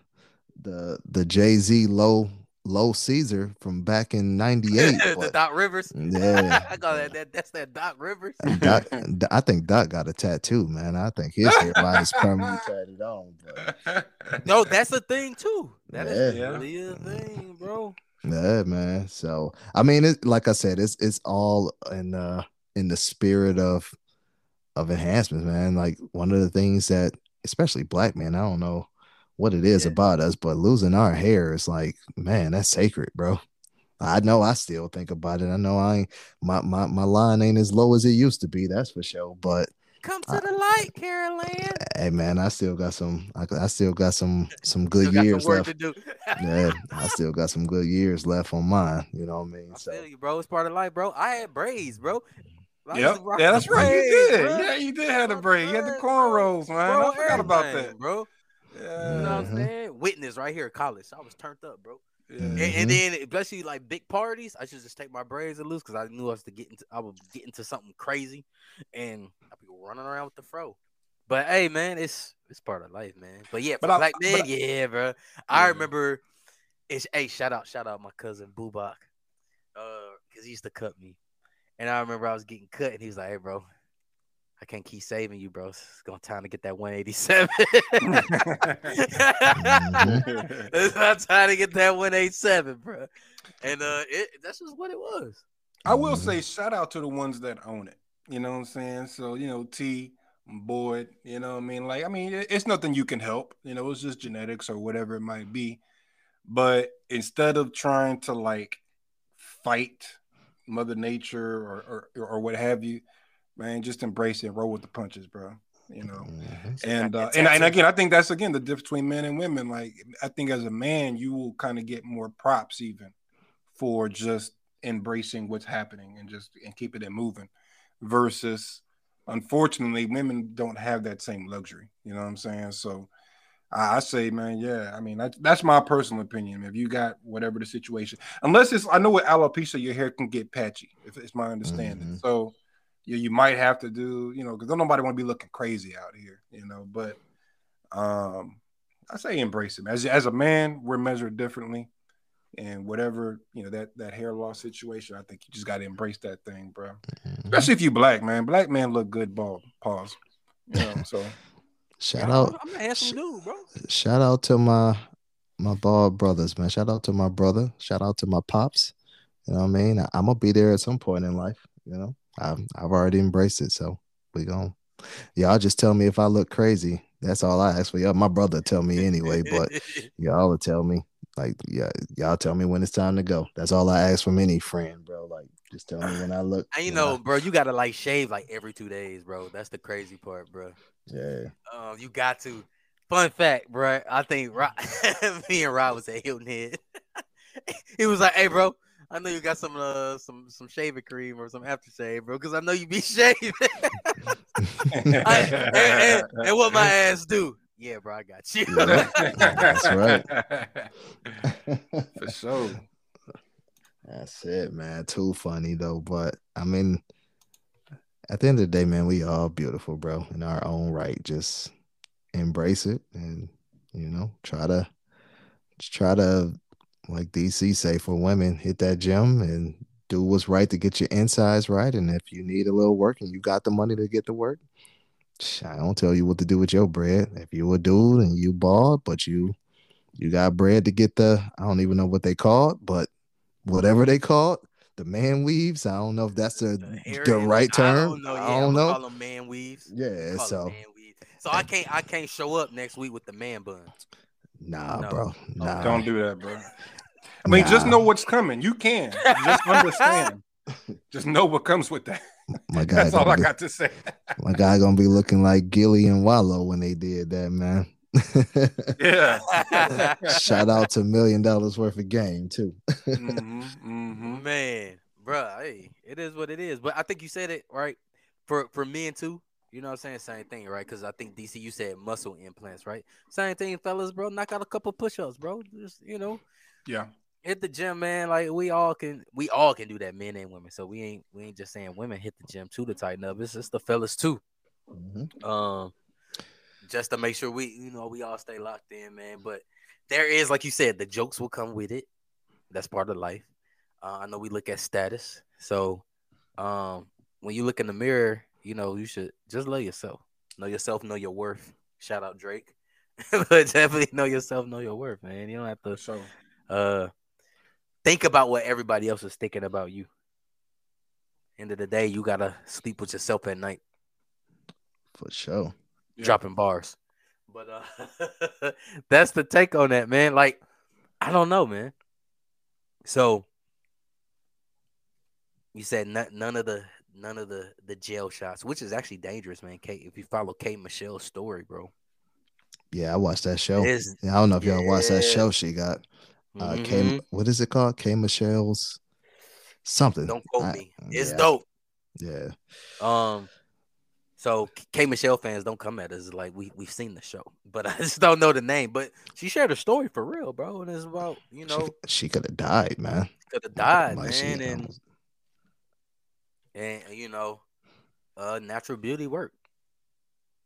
the the Jay Z low low Caesar from back in '98. (laughs) the Doc Rivers. (laughs) Yeah, I call that, that. That's that Doc Rivers. Doc, I think Doc got a tattoo, man. I think his hairline is permanently (laughs) tatted on. But... No, that's a thing too. That yeah. is really a thing, bro. Yeah, man. So I mean, it, like I said, it's it's all in uh in the spirit of of enhancements, man. Like one of the things that, especially black men, I don't know what it is yeah. about us, but losing our hair is like, man, that's sacred, bro. I know I still think about it. I know I ain't my my, my line ain't as low as it used to be, that's for sure. But come to I, the light, Caroline. Hey man, I still got some I, I still got some some good years some left. yeah, (laughs) I still got some good years left on mine. You know what I mean? I so. feel you, bro. It's part of life, bro. I had braids, bro. Yep. Yeah, that's right. you did. Bro. Yeah, you did have the braid. You had the cornrows, man. Bro, I forgot about that, bro. Yeah. You know what I'm saying? Witness right here at college. I was turned up, bro. Yeah. And, and, then especially like big parties, I should just take my braids and loose because I knew I was to get into I would get into something crazy and I'd be running around with the fro. But hey man, it's it's part of life, man. But yeah, but black I, man, yeah, bro. Yeah. I remember it's hey, shout out, shout out my cousin Bubak. Uh, because he used to cut me. And I remember I was getting cut and he was like, Hey bro, I can't keep saving you, bro. It's going time to get that 187. mm-hmm. (laughs) (laughs) it's not time to get that 187, bro. And uh, it, that's just what it was. I will mm-hmm. say, shout out to the ones that own it. You know what I'm saying? So, you know, T, Boyd, you know what I mean? Like, I mean, it's nothing you can help. You know, it's just genetics or whatever it might be. But instead of trying to like fight Mother Nature or, or, or what have you, man. Just embrace it, roll with the punches, bro. You know, mm-hmm. and uh, and and again, I think that's again the difference between men and women. Like, I think as a man, you will kind of get more props even for just embracing what's happening and just and keeping it moving, versus unfortunately, women don't have that same luxury. You know what I'm saying? So. I say, man, yeah. I mean, that's that's my personal opinion. If you got whatever the situation, unless it's, I know with alopecia, your hair can get patchy. If it's my understanding, mm-hmm. so you, you might have to do, you know, because nobody want to be looking crazy out here, you know. But um, I say embrace it. As as a man, we're measured differently, and whatever you know that that hair loss situation, I think you just got to embrace that thing, bro. Mm-hmm. Especially if you black man. Black man look good. bald. pause. You know, so shout out. I'm a handsome dude, bro. Shout out to my my bald brothers, man. Shout out to my brother. Shout out to my pops. You know what I mean? I, am gonna be there at some point in life. You know, I've I've already embraced it, so we going y'all just tell me if I look crazy. That's all I ask for. Y'all, my brother tell me anyway, but (laughs) y'all will tell me. Like, yeah, y'all tell me when it's time to go. That's all I ask from any friend, bro. Like, just tell me when I look. And you know, I... bro, you gotta like shave like every two days, bro. That's the crazy part, bro. Yeah. Um, you got to. Fun fact, bro. I think Rob, (laughs) me and Rob was at Hilton Head. (laughs) he was like, "Hey, bro, I know you got some uh some some shaving cream or some aftershave, bro, because I know you be (laughs) shaving." I, and, and, and, what my ass do? Yeah, bro, I got you. That's (laughs) right. (laughs) For sure. That's it, man. Too funny though, but I mean, at the end of the day, man, we all beautiful, bro, in our own right. Just embrace it and you know try to try to like DC say for women, hit that gym and do what's right to get your insides right. And if you need a little work and you got the money to get to work, I don't tell you what to do with your bread. If you a dude and you bald, but you you got bread to get the I don't even know what they call it, but whatever they call it, the man weaves. I don't know if that's the, the, the right term. I don't know. Yeah, I don't know. Call them man weaves. Yeah, so so I can't I can't show up next week with the man buns. Nah, no. bro. Nah. Don't do that, bro. (laughs) I mean, nah. just know what's coming. You can just understand. (laughs) just know what comes with that. My (laughs) guy That's all I got to say. my guy gonna be looking like Gilly and Wallo when they did that, man. yeah. Shout out to million dollars worth of game too. mm-hmm, mm-hmm. Man, bro, hey, it is what it is. But I think you said it right for for men too. You know what I'm saying? Same thing, right? Because I think DC, you said muscle implants, right? Same thing, fellas, bro. Knock out a couple push-ups, bro. Just you know, yeah. Hit the gym, man. Like we all can, we all can do that, men and women. So we ain't, we ain't just saying women hit the gym too to tighten up. It's just the fellas too. Mm-hmm. Um, just to make sure we, you know, we all stay locked in, man. But there is, like you said, the jokes will come with it. That's part of life. Uh, I know we look at status, so um, when you look in the mirror you know, you should just love yourself. Know yourself, know your worth. Shout out Drake. but (laughs) (laughs) definitely know yourself, know your worth, man. You don't have to so, uh think about what everybody else is thinking about you. End of the day, you gotta sleep with yourself at night. For sure. Yeah. Dropping bars. But uh (laughs) that's the take on that, man. Like, I don't know, man. So you said none of the none of the the jail shots, which is actually dangerous, man. Kate, if you follow K Michelle's story, bro. Yeah, I watched that show. Is, I don't know if y'all yeah. watched that show she got. Uh mm-hmm. K what is it called? K Michelle's something. Don't quote I, me. It's yeah. dope. Yeah. Um so K Michelle fans don't come at us like we we've seen the show, but (laughs) I just don't know the name. But she shared a story for real, bro, and it's about you know she, she could have died, man. Could have died, like man, she, and almost and you know, uh, natural beauty work.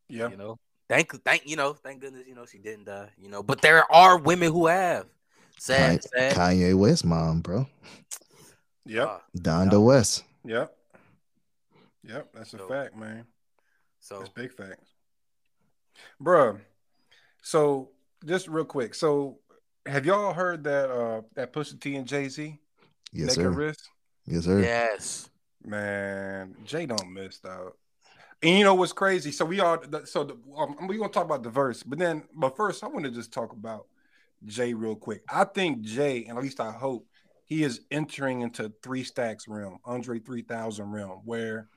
Yeah, you know, thank thank you know, thank goodness you know she didn't die. You know, but there are women who have. Sad, Kanye, sad. Kanye West mom, bro. Yep. Uh, Donda yep. West. Yep. Yep, that's a so, fact, man. So it's big facts, bruh. So just real quick, so have y'all heard that uh that Pusha T and Jay Z? Yes, sir. Wrist? Yes, sir. Yes. Man, Jay don't miss out. And you know what's crazy? So we are so the, um, we're gonna talk about the verse, but then but first I want to just talk about Jay real quick. I think Jay, and at least I hope, he is entering into three stacks realm, Andre three thousand realm, where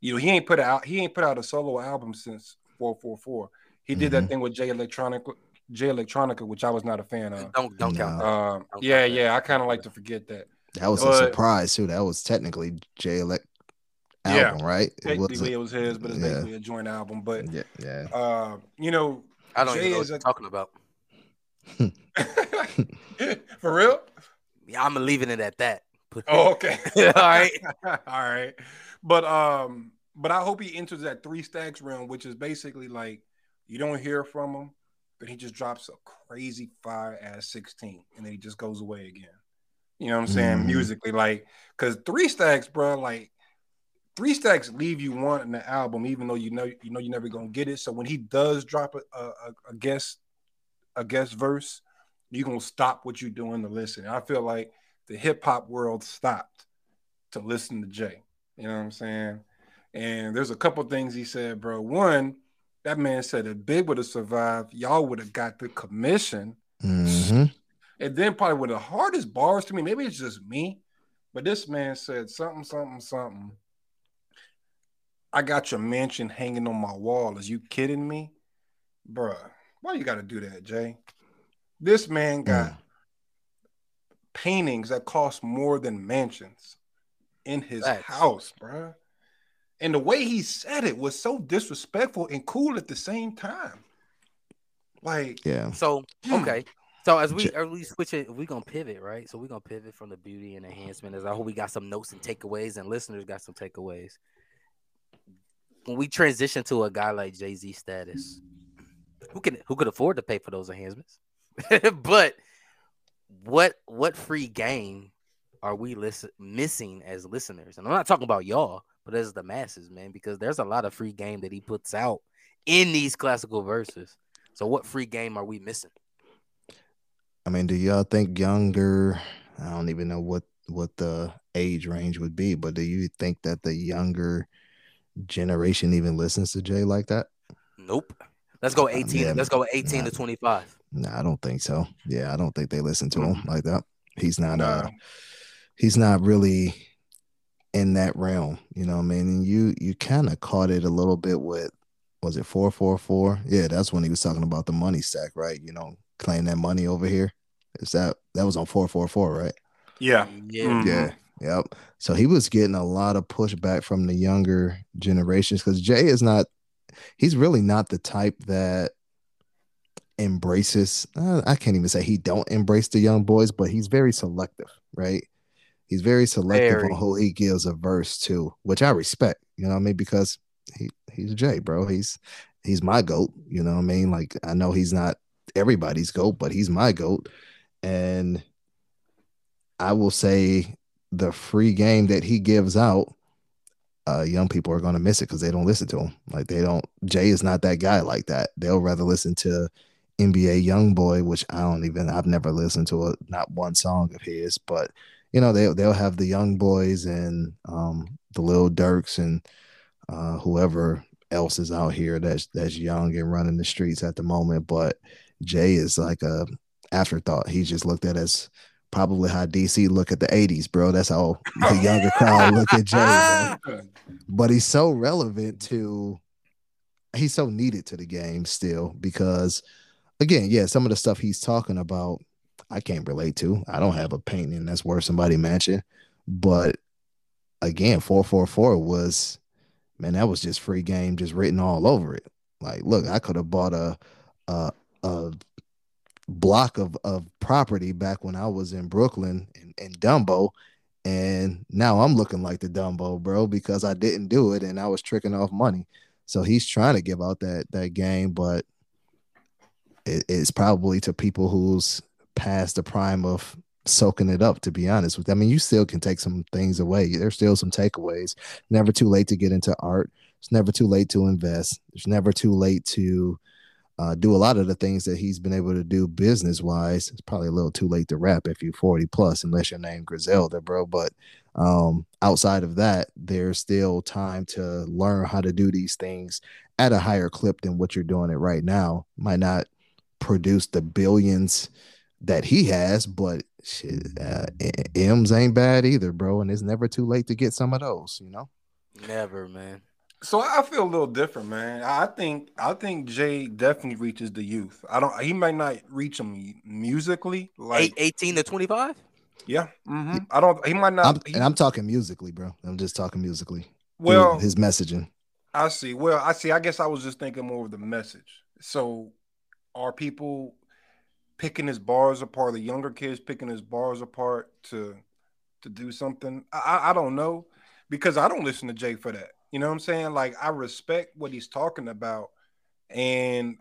you know he ain't put out he ain't put out a solo album since four four four. He did mm-hmm. that thing with Jay Electronica, Jay Electronica, which I was not a fan of. Don't don't count. Um, don't yeah, count yeah, I kind of like to forget that. That was but, a surprise too. That was technically Jay Elect album, yeah, right? Technically, it was, it was his, but it's yeah. basically a joint album. But yeah, yeah. Uh, you know, I don't Jay even know what you're a... talking about. (laughs) For real? Yeah, I'm leaving it at that. oh, okay. (laughs) All right. (laughs) All right. But um, but I hope he enters that three stacks realm, which is basically like you don't hear from him, but he just drops a crazy fire ass 16 and then he just goes away again. You know what I'm saying? Mm-hmm. Musically, like, cause three stacks, bro, like three stacks leave you wanting the album, even though you know you know you're never gonna get it. So when he does drop a, a, a guest a guest verse, you're gonna stop what you're doing to listen. I feel like the hip hop world stopped to listen to Jay. You know what I'm saying? And there's a couple things he said, bro. One, that man said if Big would have survived, y'all would have got the commission. Mm-hmm. And then probably one of the hardest bars to me, maybe it's just me, but this man said something, something, something. I got your mansion hanging on my wall. Is you kidding me? Bruh, why you gotta do that, Jay? This man got mm. paintings that cost more than mansions in his That's... house, bruh. And the way he said it was so disrespectful and cool at the same time. Like, yeah. So, hmm. okay. So as we as we switch it, we're gonna pivot, right? So we're gonna pivot from the beauty and enhancement. As I hope we got some notes and takeaways, and listeners got some takeaways. When we transition to a guy like Jay Z status, who can who could afford to pay for those enhancements? (laughs) but what what free game are we listen, missing as listeners? And I'm not talking about y'all, but as the masses, man, because there's a lot of free game that he puts out in these classical verses. So what free game are we missing? I mean, do y'all think younger? I don't even know what what the age range would be, but do you think that the younger generation even listens to Jay like that? Nope. Let's go 18. Yeah, let's go 18 nah, to 25. No, nah, I don't think so. Yeah, I don't think they listen to him like that. He's not uh he's not really in that realm. You know what I mean? And you you kind of caught it a little bit with was it 444? Yeah, that's when he was talking about the money stack, right? You know, claim that money over here. Is that that was on 444, right? Yeah. Yeah. Mm-hmm. Yeah. Yep. So he was getting a lot of pushback from the younger generations because Jay is not he's really not the type that embraces uh, I can't even say he don't embrace the young boys, but he's very selective, right? He's very selective very. on who he gives a verse to, which I respect, you know what I mean? Because he he's Jay, bro. He's he's my goat, you know what I mean? Like I know he's not everybody's goat, but he's my goat. And I will say the free game that he gives out uh, young people are going to miss it because they don't listen to him. Like they don't. Jay is not that guy like that. They'll rather listen to NBA Young Boy, which I don't even. I've never listened to a not one song of his, but you know they they'll have the young boys and um, the Lil Durks and uh, whoever else is out here that's that's young and running the streets at the moment. But Jay is like a afterthought. He's just looked at as probably how DC look at the 80s, bro. That's how the younger crowd (laughs) look at Jay. Bro. (laughs) But he's so relevant to he's so needed to the game still because again, yeah, some of the stuff he's talking about I can't relate to. I don't have a painting that's worth somebody matching. But again, 444 was man, that was just free game just written all over it. Like, look, I could have bought a a a block of, of property back when I was in Brooklyn in, in Dumbo. And now I'm looking like the Dumbo, bro, because I didn't do it and I was tricking off money. So he's trying to give out that that game, but it, it's probably to people who's past the prime of soaking it up, to be honest with. I mean, you still can take some things away. There's still some takeaways. Never too late to get into art. It's never too late to invest. It's never too late to uh, do a lot of the things that he's been able to do business wise. It's probably a little too late to rap if you're 40 plus, unless you're named Griselda, bro. But um, outside of that, there's still time to learn how to do these things at a higher clip than what you're doing it right now. Might not produce the billions that he has, but shit, uh, M's ain't bad either, bro. And it's never too late to get some of those, you know? Never, man. So I feel a little different, man. I think I think Jay definitely reaches the youth. I don't. He might not reach them musically, like 18 to twenty five. Yeah, mm-hmm. I don't. He might not. I'm, he, and I'm talking musically, bro. I'm just talking musically. Well, his messaging. I see. Well, I see. I guess I was just thinking more of the message. So, are people picking his bars apart? The younger kids picking his bars apart to to do something? I I don't know because I don't listen to Jay for that. You know what I'm saying? Like I respect what he's talking about, and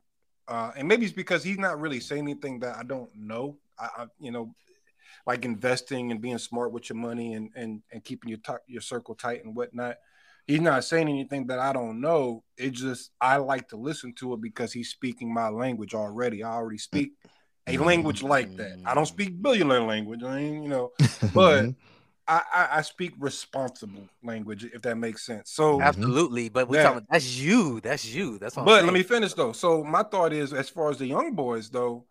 uh, and maybe it's because he's not really saying anything that I don't know. I, I you know, like investing and being smart with your money and and and keeping your t- your circle tight and whatnot. He's not saying anything that I don't know. It just I like to listen to it because he's speaking my language already. I already speak a language like that. I don't speak billionaire language. I mean, you know, (laughs) but I, I, I speak responsible language, if that makes sense. So absolutely, but we talking that's you. That's you. That's but let me finish though. So my thought is, as far as the young boys though,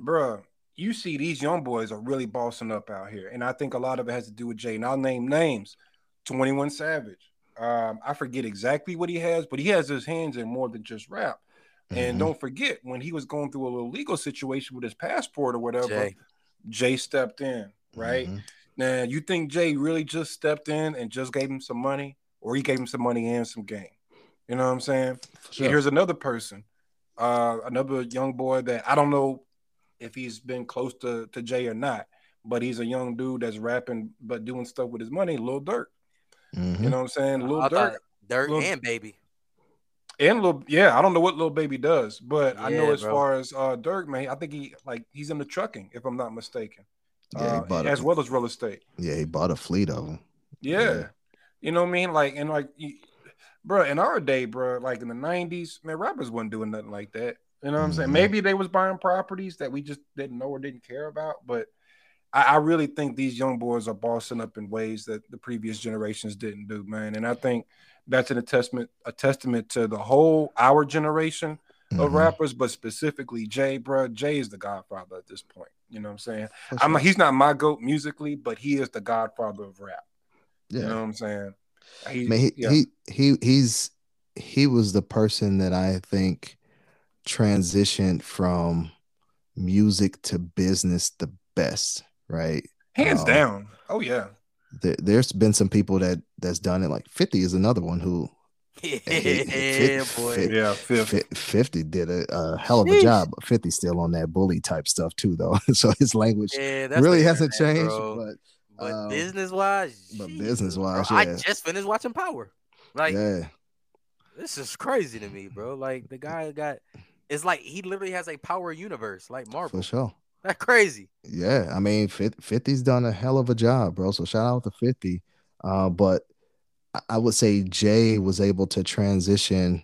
bruh, you see these young boys are really bossing up out here, and I think a lot of it has to do with Jay. And I'll name names: Twenty One Savage. Um, I forget exactly what he has, but he has his hands in more than just rap. Mm-hmm. And don't forget when he was going through a little legal situation with his passport or whatever, Jay, Jay stepped in, right? Mm-hmm. Now, you think Jay really just stepped in and just gave him some money, or he gave him some money and some game? You know what I'm saying? Sure. Here's another person, uh, another young boy that I don't know if he's been close to, to Jay or not, but he's a young dude that's rapping but doing stuff with his money, Lil Durk. Mm-hmm. You know what I'm saying? Lil Durk. Durk Lil, and Baby. And little, yeah, I don't know what little baby does, but yeah, I know as bro. far as uh Durk, man, I think he like he's in the trucking, if I'm not mistaken. Yeah, uh, as a, well as real estate. Yeah, he bought a fleet of them. Yeah. yeah. You know what I mean? Like, and like, bro, in our day, bro, like in the 90s, man, rappers wasn't doing nothing like that. You know what I'm saying? Mm-hmm. Maybe they was buying properties that we just didn't know or didn't care about, but I, I, really think these young boys are bossing up in ways that the previous generations didn't do, man. And I think that's an testament a testament to the whole our generation mm-hmm. of rappers, but specifically Jay, bro. Jay is the godfather at this point. You know what I'm saying? Sure. I'm he's not my goat musically, but he is the godfather of rap. Yeah. You know what I'm saying? He, Man, he, yeah. he he he's he was the person that I think transitioned from music to business the best, right? Hands um, down. Oh yeah. There, has been some people that that's done it. Like Fifty is another one who. (laughs) Yeah, he, boy. yeah, 50. 50 did a, a hell of a job. But 50 still on that bully type stuff too, though. (laughs) so his language yeah, really hasn't changed. But but um, business wise, but business wise, yeah. I just finished watching Power. Like, yeah, this is crazy to me, bro. Like the guy got it's like he literally has a power universe like Marvel. For sure. That crazy. Yeah, I mean, 50's done a hell of a job, bro. So shout out to 50. Uh, but I would say Jay was able to transition.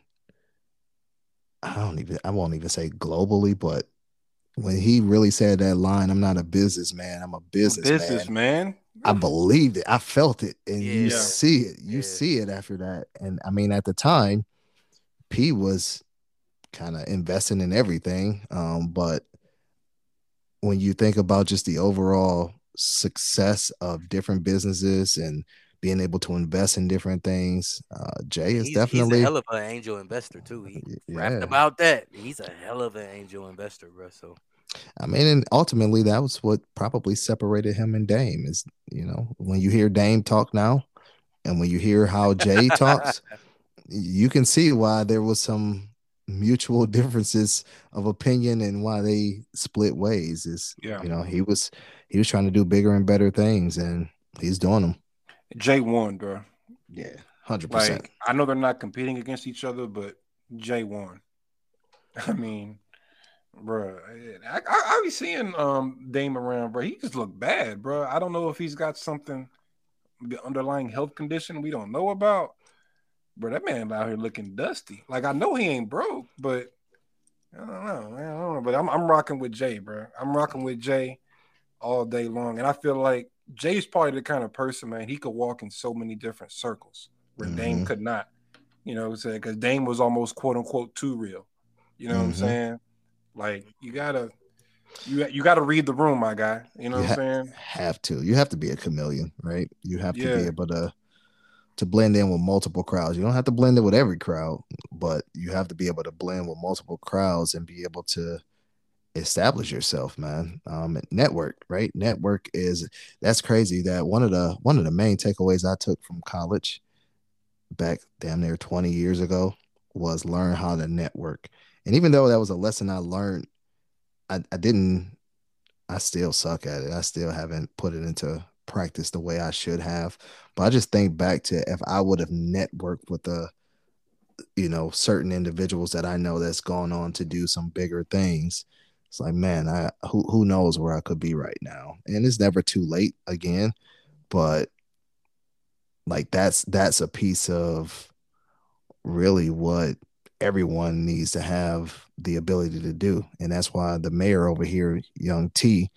I don't even, I won't even say globally, but when he really said that line, I'm not a businessman, I'm a businessman. Businessman. I believed it. I felt it. And yeah. you see it. You yeah. see it after that. And I mean, at the time, P was kind of investing in everything. Um, but when you think about just the overall success of different businesses and being able to invest in different things, uh, Jay is he's, definitely he's a hell of an angel investor too. He yeah. rapped about that. He's a hell of an angel investor, bro. So. I mean, and ultimately, that was what probably separated him and Dame. Is you know when you hear Dame talk now, and when you hear how Jay talks, (laughs) you can see why there was some mutual (laughs) differences of opinion and why they split ways is yeah. you know he was he was trying to do bigger and better things and he's doing them jay won bro yeah 100% like, i know they're not competing against each other but J one. (laughs) i mean bro I, I, I be seeing um dame around bro he just look bad bro i don't know if he's got something the underlying health condition we don't know about bro, that man out here looking dusty. Like I know he ain't broke, but I don't know. man. I don't know. But I'm I'm rocking with Jay, bro. I'm rocking with Jay all day long, and I feel like Jay's probably the kind of person, man. He could walk in so many different circles where mm-hmm. Dame could not. You know what I'm saying? Because Dame was almost quote unquote too real. You know mm-hmm. what I'm mm-hmm. saying? Like you gotta. You, you got to read the room, my guy. You know you what I'm saying? Have to. You have to be a chameleon, right? You have to yeah. be able to to blend in with multiple crowds. You don't have to blend in with every crowd, but you have to be able to blend with multiple crowds and be able to establish yourself, man. Um, network, right? Network is that's crazy. That one of the one of the main takeaways I took from college back damn near 20 years ago was learn how to network. And even though that was a lesson I learned, I, I didn't I still suck at it. I still haven't put it into practice the way I should have. But I just think back to if I would have networked with the, you know, certain individuals that I know that's gone on to do some bigger things. It's like, man, I who who knows where I could be right now. And it's never too late again, but like that's that's a piece of really what everyone needs to have the ability to do. And that's why the mayor over here, young T,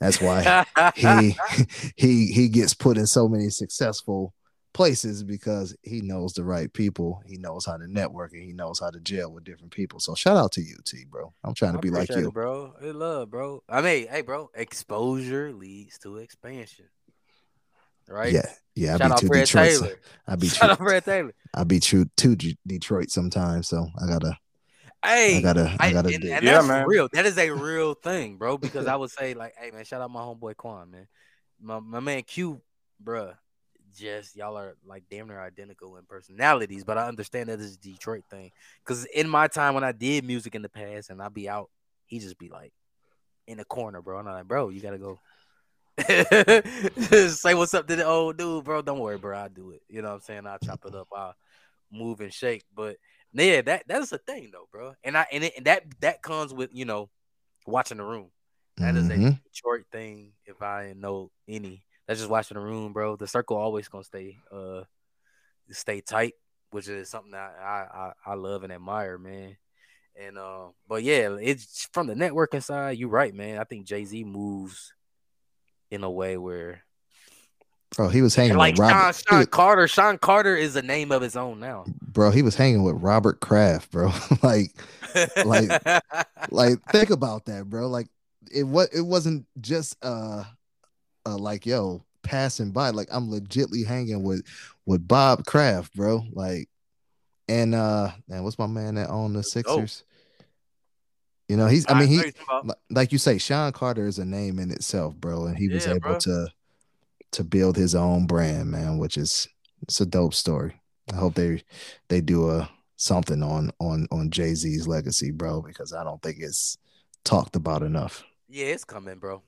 that's why (laughs) he (laughs) he he gets put in so many successful places because he knows the right people, he knows how to network, and he knows how to gel with different people. So shout out to you, T, bro. I'm trying to be like you, it, bro. I love, bro. I mean, hey, bro, exposure leads to expansion. Right? Yeah, yeah. I be to Fred Detroit. Taylor. I be (laughs) Shout true. out Fred Taylor. I be true to D- Detroit sometimes, so I gotta, Hey, I gotta, I gotta and, do. and Yeah, that's man. real. That is a real thing, bro. (laughs) Because I would say, like, hey, man, shout out my homeboy Quan, man. My my man Q, bruh. Just y'all are like damn near identical in personalities, but I understand that this is a Detroit thing. Because in my time when I did music in the past, and I'd be out, he just be like in the corner, bro. And I'm like, bro, you gotta go. (laughs) Say what's up to the old dude, bro. Don't worry, bro. I'll do it. You know what I'm saying? I'll chop it up. I'll move and shake. But yeah, that that's a thing though, bro. And I and, it, and that that comes with you know watching the room. That is Mhm. a Detroit thing. If I know any, that's just watching the room, bro. The circle always gonna stay uh stay tight, which is something that I I, I love and admire, man. And uh, but yeah, it's from the networking side. You're right, man. I think Jay Z moves in a way where Oh, he was hanging like with Sean, Robert. he Sean was- Carter. Sean Carter is a name of his own now. bro, he was hanging with Robert Kraft, bro. (laughs) like, Like- (laughs) like think about that, bro. Like, it what it wasn't just uh, uh, like yo passing by. Like, I'm legitly hanging with with Bob Kraft, bro. Like, and uh, man, what's my man that owned the. Sixers? You know, he's. I mean, he you're talking about- li- like you say, Sean Carter is a name in itself, bro, and he was able bro. to to build his own brand, man, which is it's a dope story. I hope they they do a something on on on Jay Z's legacy, bro, because I don't think it's talked about enough. yeah, it's coming, bro.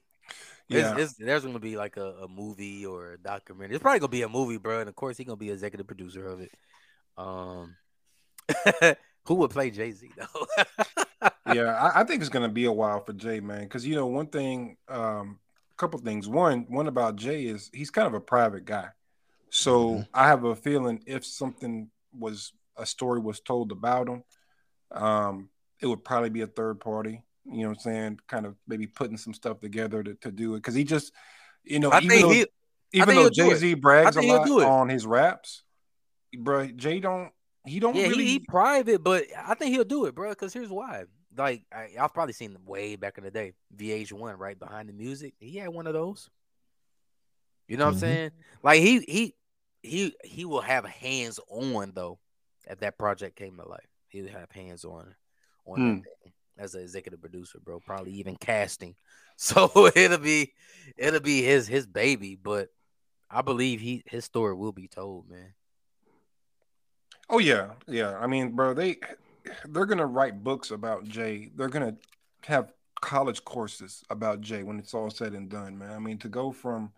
Yeah. it's, there's gonna be like a, a movie or a documentary. It's probably gonna be a movie, bro. And of course, he's gonna be executive producer of it. Um, (laughs) who would play Jay Z though? (laughs) yeah, I, I think it's gonna be a while for Jay, man. Because you know, one thing, um, a couple things. One, one about Jay is he's kind of a private guy. So Mhm. I have a feeling if something was a story was told about him, um, it would probably be a third party. You know what I'm saying? Kind of maybe putting some stuff together to, to do it. Because he just, you know, I even though, he. even though Jay Z brags a lot on his raps, bro, Jay don't. He don't Yeah, really. he, he private, but I think he'll do it, bro. Because here's why. Like I, I've probably seen them way back in the day. VH1, right behind the music. He had one of those. You know what Mhm. I'm saying? Like he he he he will have hands on though. If that project came to life, he'll have hands on on Hmm. that thing as an executive producer, bro. Probably even casting. (laughs) So (laughs) it'll be it'll be his his baby, but I believe he his story will be told, man. Oh yeah, yeah. I mean, bro, they they're gonna write books about Jay. They're gonna have college courses about Jay when it's all said and done, man. I mean, to go from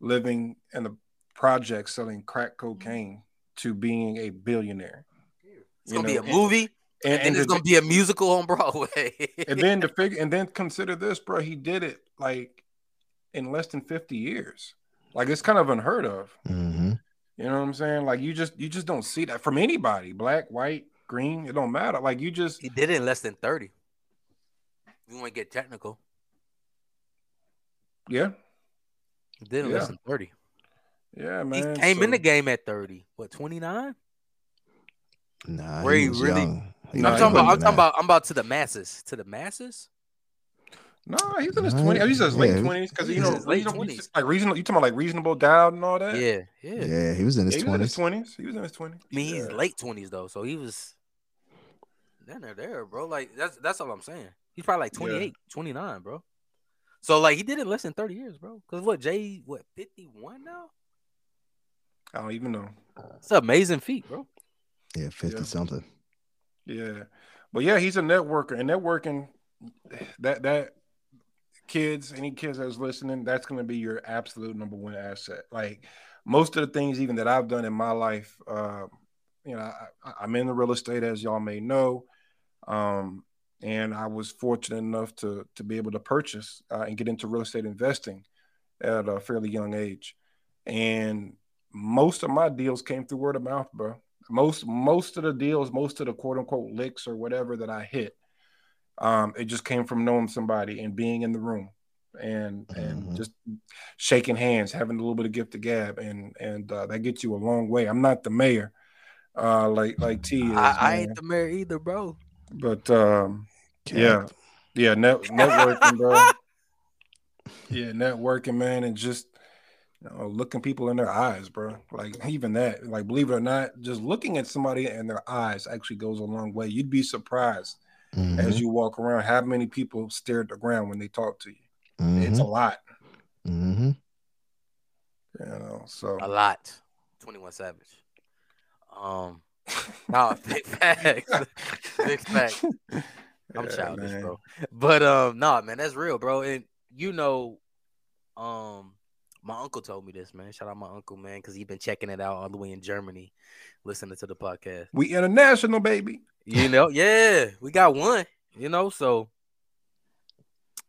living in a project selling crack mm-hmm. cocaine to being a billionaire, It's You gonna be a movie. And, And, and there's to- gonna be a musical on Broadway. and then to (laughs) figure and then consider this, bro. He did it like in less than fifty years. Like it's kind of unheard of. hmm You know what I'm saying? Like you just you just don't see that from anybody, black, white, green. It don't matter. Like you just he did it in less than 30. We want to get technical. yeah. He did it Yeah. less than 30. Yeah, man. He man. came in the game at 30. What, 29? Nah, Where he he was really- young. He Nah, I'm was talking about I'm talking that. about I'm about to the masses. To the masses? No, he's in his Nah, twenties. He's in his late twenties because you know, in his late 20s. like reasonable. You talking about like reasonable doubt and all that? Yeah, yeah. Yeah, he was in his he was in his twenties. twenties. He was in his twenties. I mean, he's late 20s though, so he was then they're there, bro. Like that's that's all I'm saying. He's probably like Yeah. 28, 29, bro. So like he did it less than 30 years, bro. Cause what Jay what 51 now? I don't even know. It's an amazing feat, bro. Yeah, fifty Yeah. something. Yeah, but yeah, he's a networker, and networking that that kids, any kids that's listening, that's going to be your absolute number one asset. Like most of the things, even that I've done in my life, uh, you know, I, I'm in the real estate, as y'all may know, um, and I was fortunate enough to to be able to purchase uh, and get into real estate investing at a fairly young age, and most of my deals came through word of mouth, bro. Most most of the deals, most of the quote unquote licks or whatever that I hit, um, it just came from knowing somebody and being in the room and and Mhm. just shaking hands, having a little bit of gift to gab, and and uh, that gets you a long way. I'm not the mayor, uh, like like T is, I, I ain't the mayor either, bro. but um, yeah, yeah, net, (laughs) networking, bro. Yeah, networking, man, and just you know, looking people in their eyes, bro. Like (laughs) even that, like believe it or not, just looking at somebody in their eyes actually goes a long way. You'd be surprised Mhm. as you walk around how many people stare at the ground when they talk to you. It's a Mhm. lot, Mhm. you know. So A lot. Twenty One Savage. Um, (laughs) no, (laughs) big facts. big facts. I'm Yeah, childish, man. bro. But um, nah, man, that's real, bro. And you know, um, my uncle told me this, man. Shout out my uncle, man, because he been checking it out all the way in Germany, listening to the podcast. We international, baby. You know, (laughs) yeah, we got one. You know, so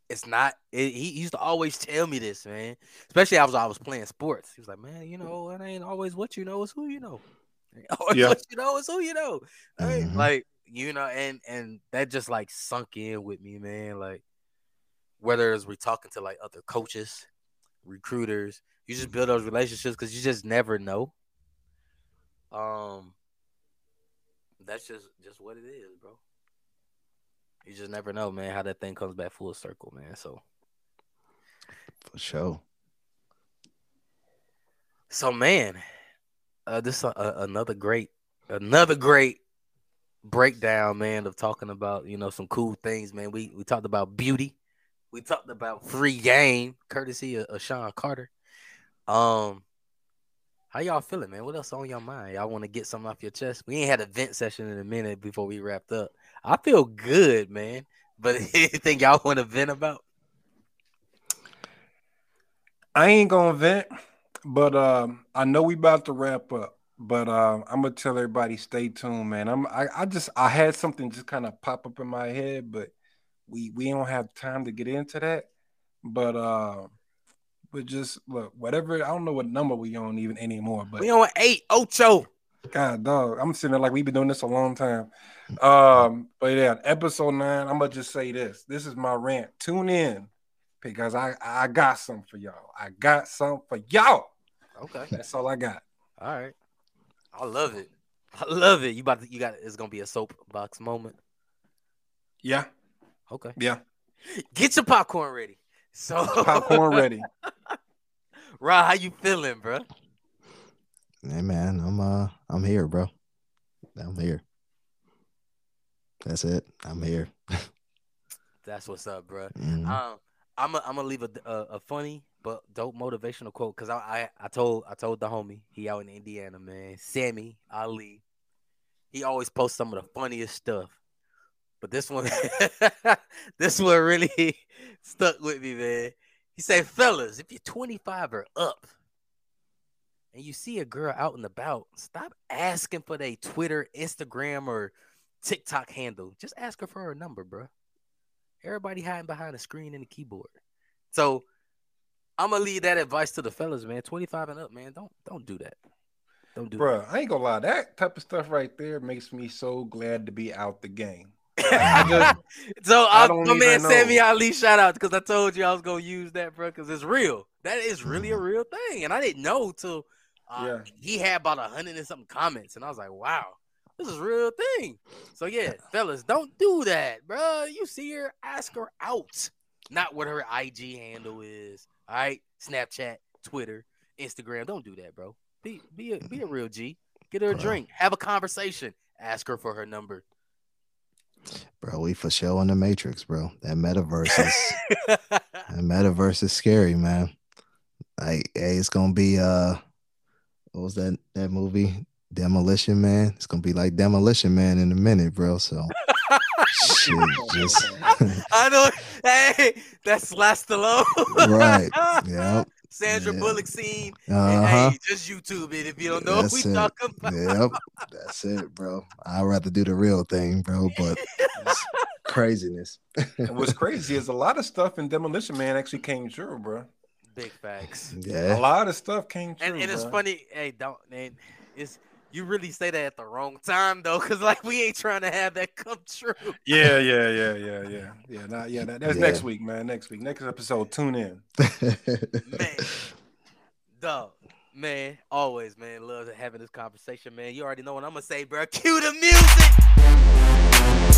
it's not. It, he used to always tell me this, man. Especially I was I was playing sports. He was like, man, you know, it ain't always what you know, it's who you know. (laughs) It Always Yeah. what you know, it's who you know. Right? Mhm. Like you know, and and that just like sunk in with me, man. Like whether it's we talking to like other coaches, recruiters, you just build those relationships because you just never know. Um, that's just just what it is, bro. You just never know, man, how that thing comes back full circle, man. So, For sure. so man, uh, this uh, uh, another great, another great breakdown, man, of talking about you know some cool things, man. We we talked about beauty, we talked about free game, courtesy of, of Sean Carter. Um, how y'all feeling, man? What else on your mind? Y'all want to get something off your chest? We ain't had a vent session in a minute before we wrapped up. I feel good, man. But (laughs) anything y'all want to vent about? I ain't gonna vent, but um, I know we about to wrap up. But um, I'm gonna tell everybody stay tuned, man. I'm I, I just I had something just kind of pop up in my head, but we we don't have time to get into that. But uh, but just look, whatever I don't know what number we on even anymore, but We on eight, Ocho. God, dog, I'm sitting there like we've been doing this a long time. Um, but yeah, episode nine. I'm gonna just say this. This is my rant. Tune in because I I got some for y'all. I got some for y'all. Okay. That's all I got. All right. I love it. I love it. You about to, you got it's gonna be a soapbox moment. Yeah, Okay. yeah. Get your popcorn ready. So (laughs) Popcorn ready. (laughs) Rod, how you feeling, bro? Hey man, I'm uh I'm here, bro. I'm here. That's it. I'm here. (laughs) That's what's up, bro. Mhm. Um, I'm a, I'm gonna leave a, a, a funny but dope motivational quote because I, I I told I told the homie he out in Indiana, man, Sammy Ali. He always posts some of the funniest stuff, but this one, (laughs) this one really (laughs) stuck with me, man. He said, "Fellas, if you're 25 or up, and you see a girl out and about, stop asking for their Twitter, Instagram, or TikTok handle. Just ask her for her number, bro." Everybody hiding behind a screen and a keyboard. So I'm gonna leave that advice to the fellas, man. 25 and up, man. Don't don't do that. Don't do Bro, I ain't gonna lie. That type of stuff right there makes me so glad to be out the game. That. (laughs) so I I don't my man know. Sammy Ali shout out because I told you I was gonna use that, bro, because it's real. That is really a real thing, and I didn't know till uh, Yeah. he had about a hundred and something comments, and I was like, wow, this is a real thing. So yeah, (laughs) fellas, don't do that, bro. You see her, ask her out, not what her IG handle is. All right, Snapchat, Twitter, Instagram. Don't do that, bro. Be be a be a real G. Get her a drink, have a conversation, ask her for her number. Bro, we for sure on the Matrix, bro. That metaverse is (laughs) that metaverse is scary, man. Like, hey, it's gonna be uh what was that that movie? Demolition Man. It's gonna be like Demolition Man in a minute, bro. So shit, just (laughs) I know. Hey, that's last Alone. right. (laughs) Yeah. Sandra Yeah. Bullock scene. Uh-huh. Hey, just YouTube it if you don't know what we it. talking about. Yep. That's it, bro. I'd rather do the real thing, bro, but it's craziness. And what's crazy is a lot of stuff in Demolition Man actually came true, bro. Big facts. Yeah, a lot of stuff came true. And, and it's funny. Hey, don't. And it's you really say that at the wrong time though, because like we ain't trying to have that come (laughs) true. Yeah, yeah, yeah, yeah, yeah, yeah. Not, yeah, that, that's Yeah. next week, man. Next week, next episode. Tune in. (laughs) man. Dog, man, always, man, love having this conversation, man. You already know what I'm gonna say, bro. Cue the music.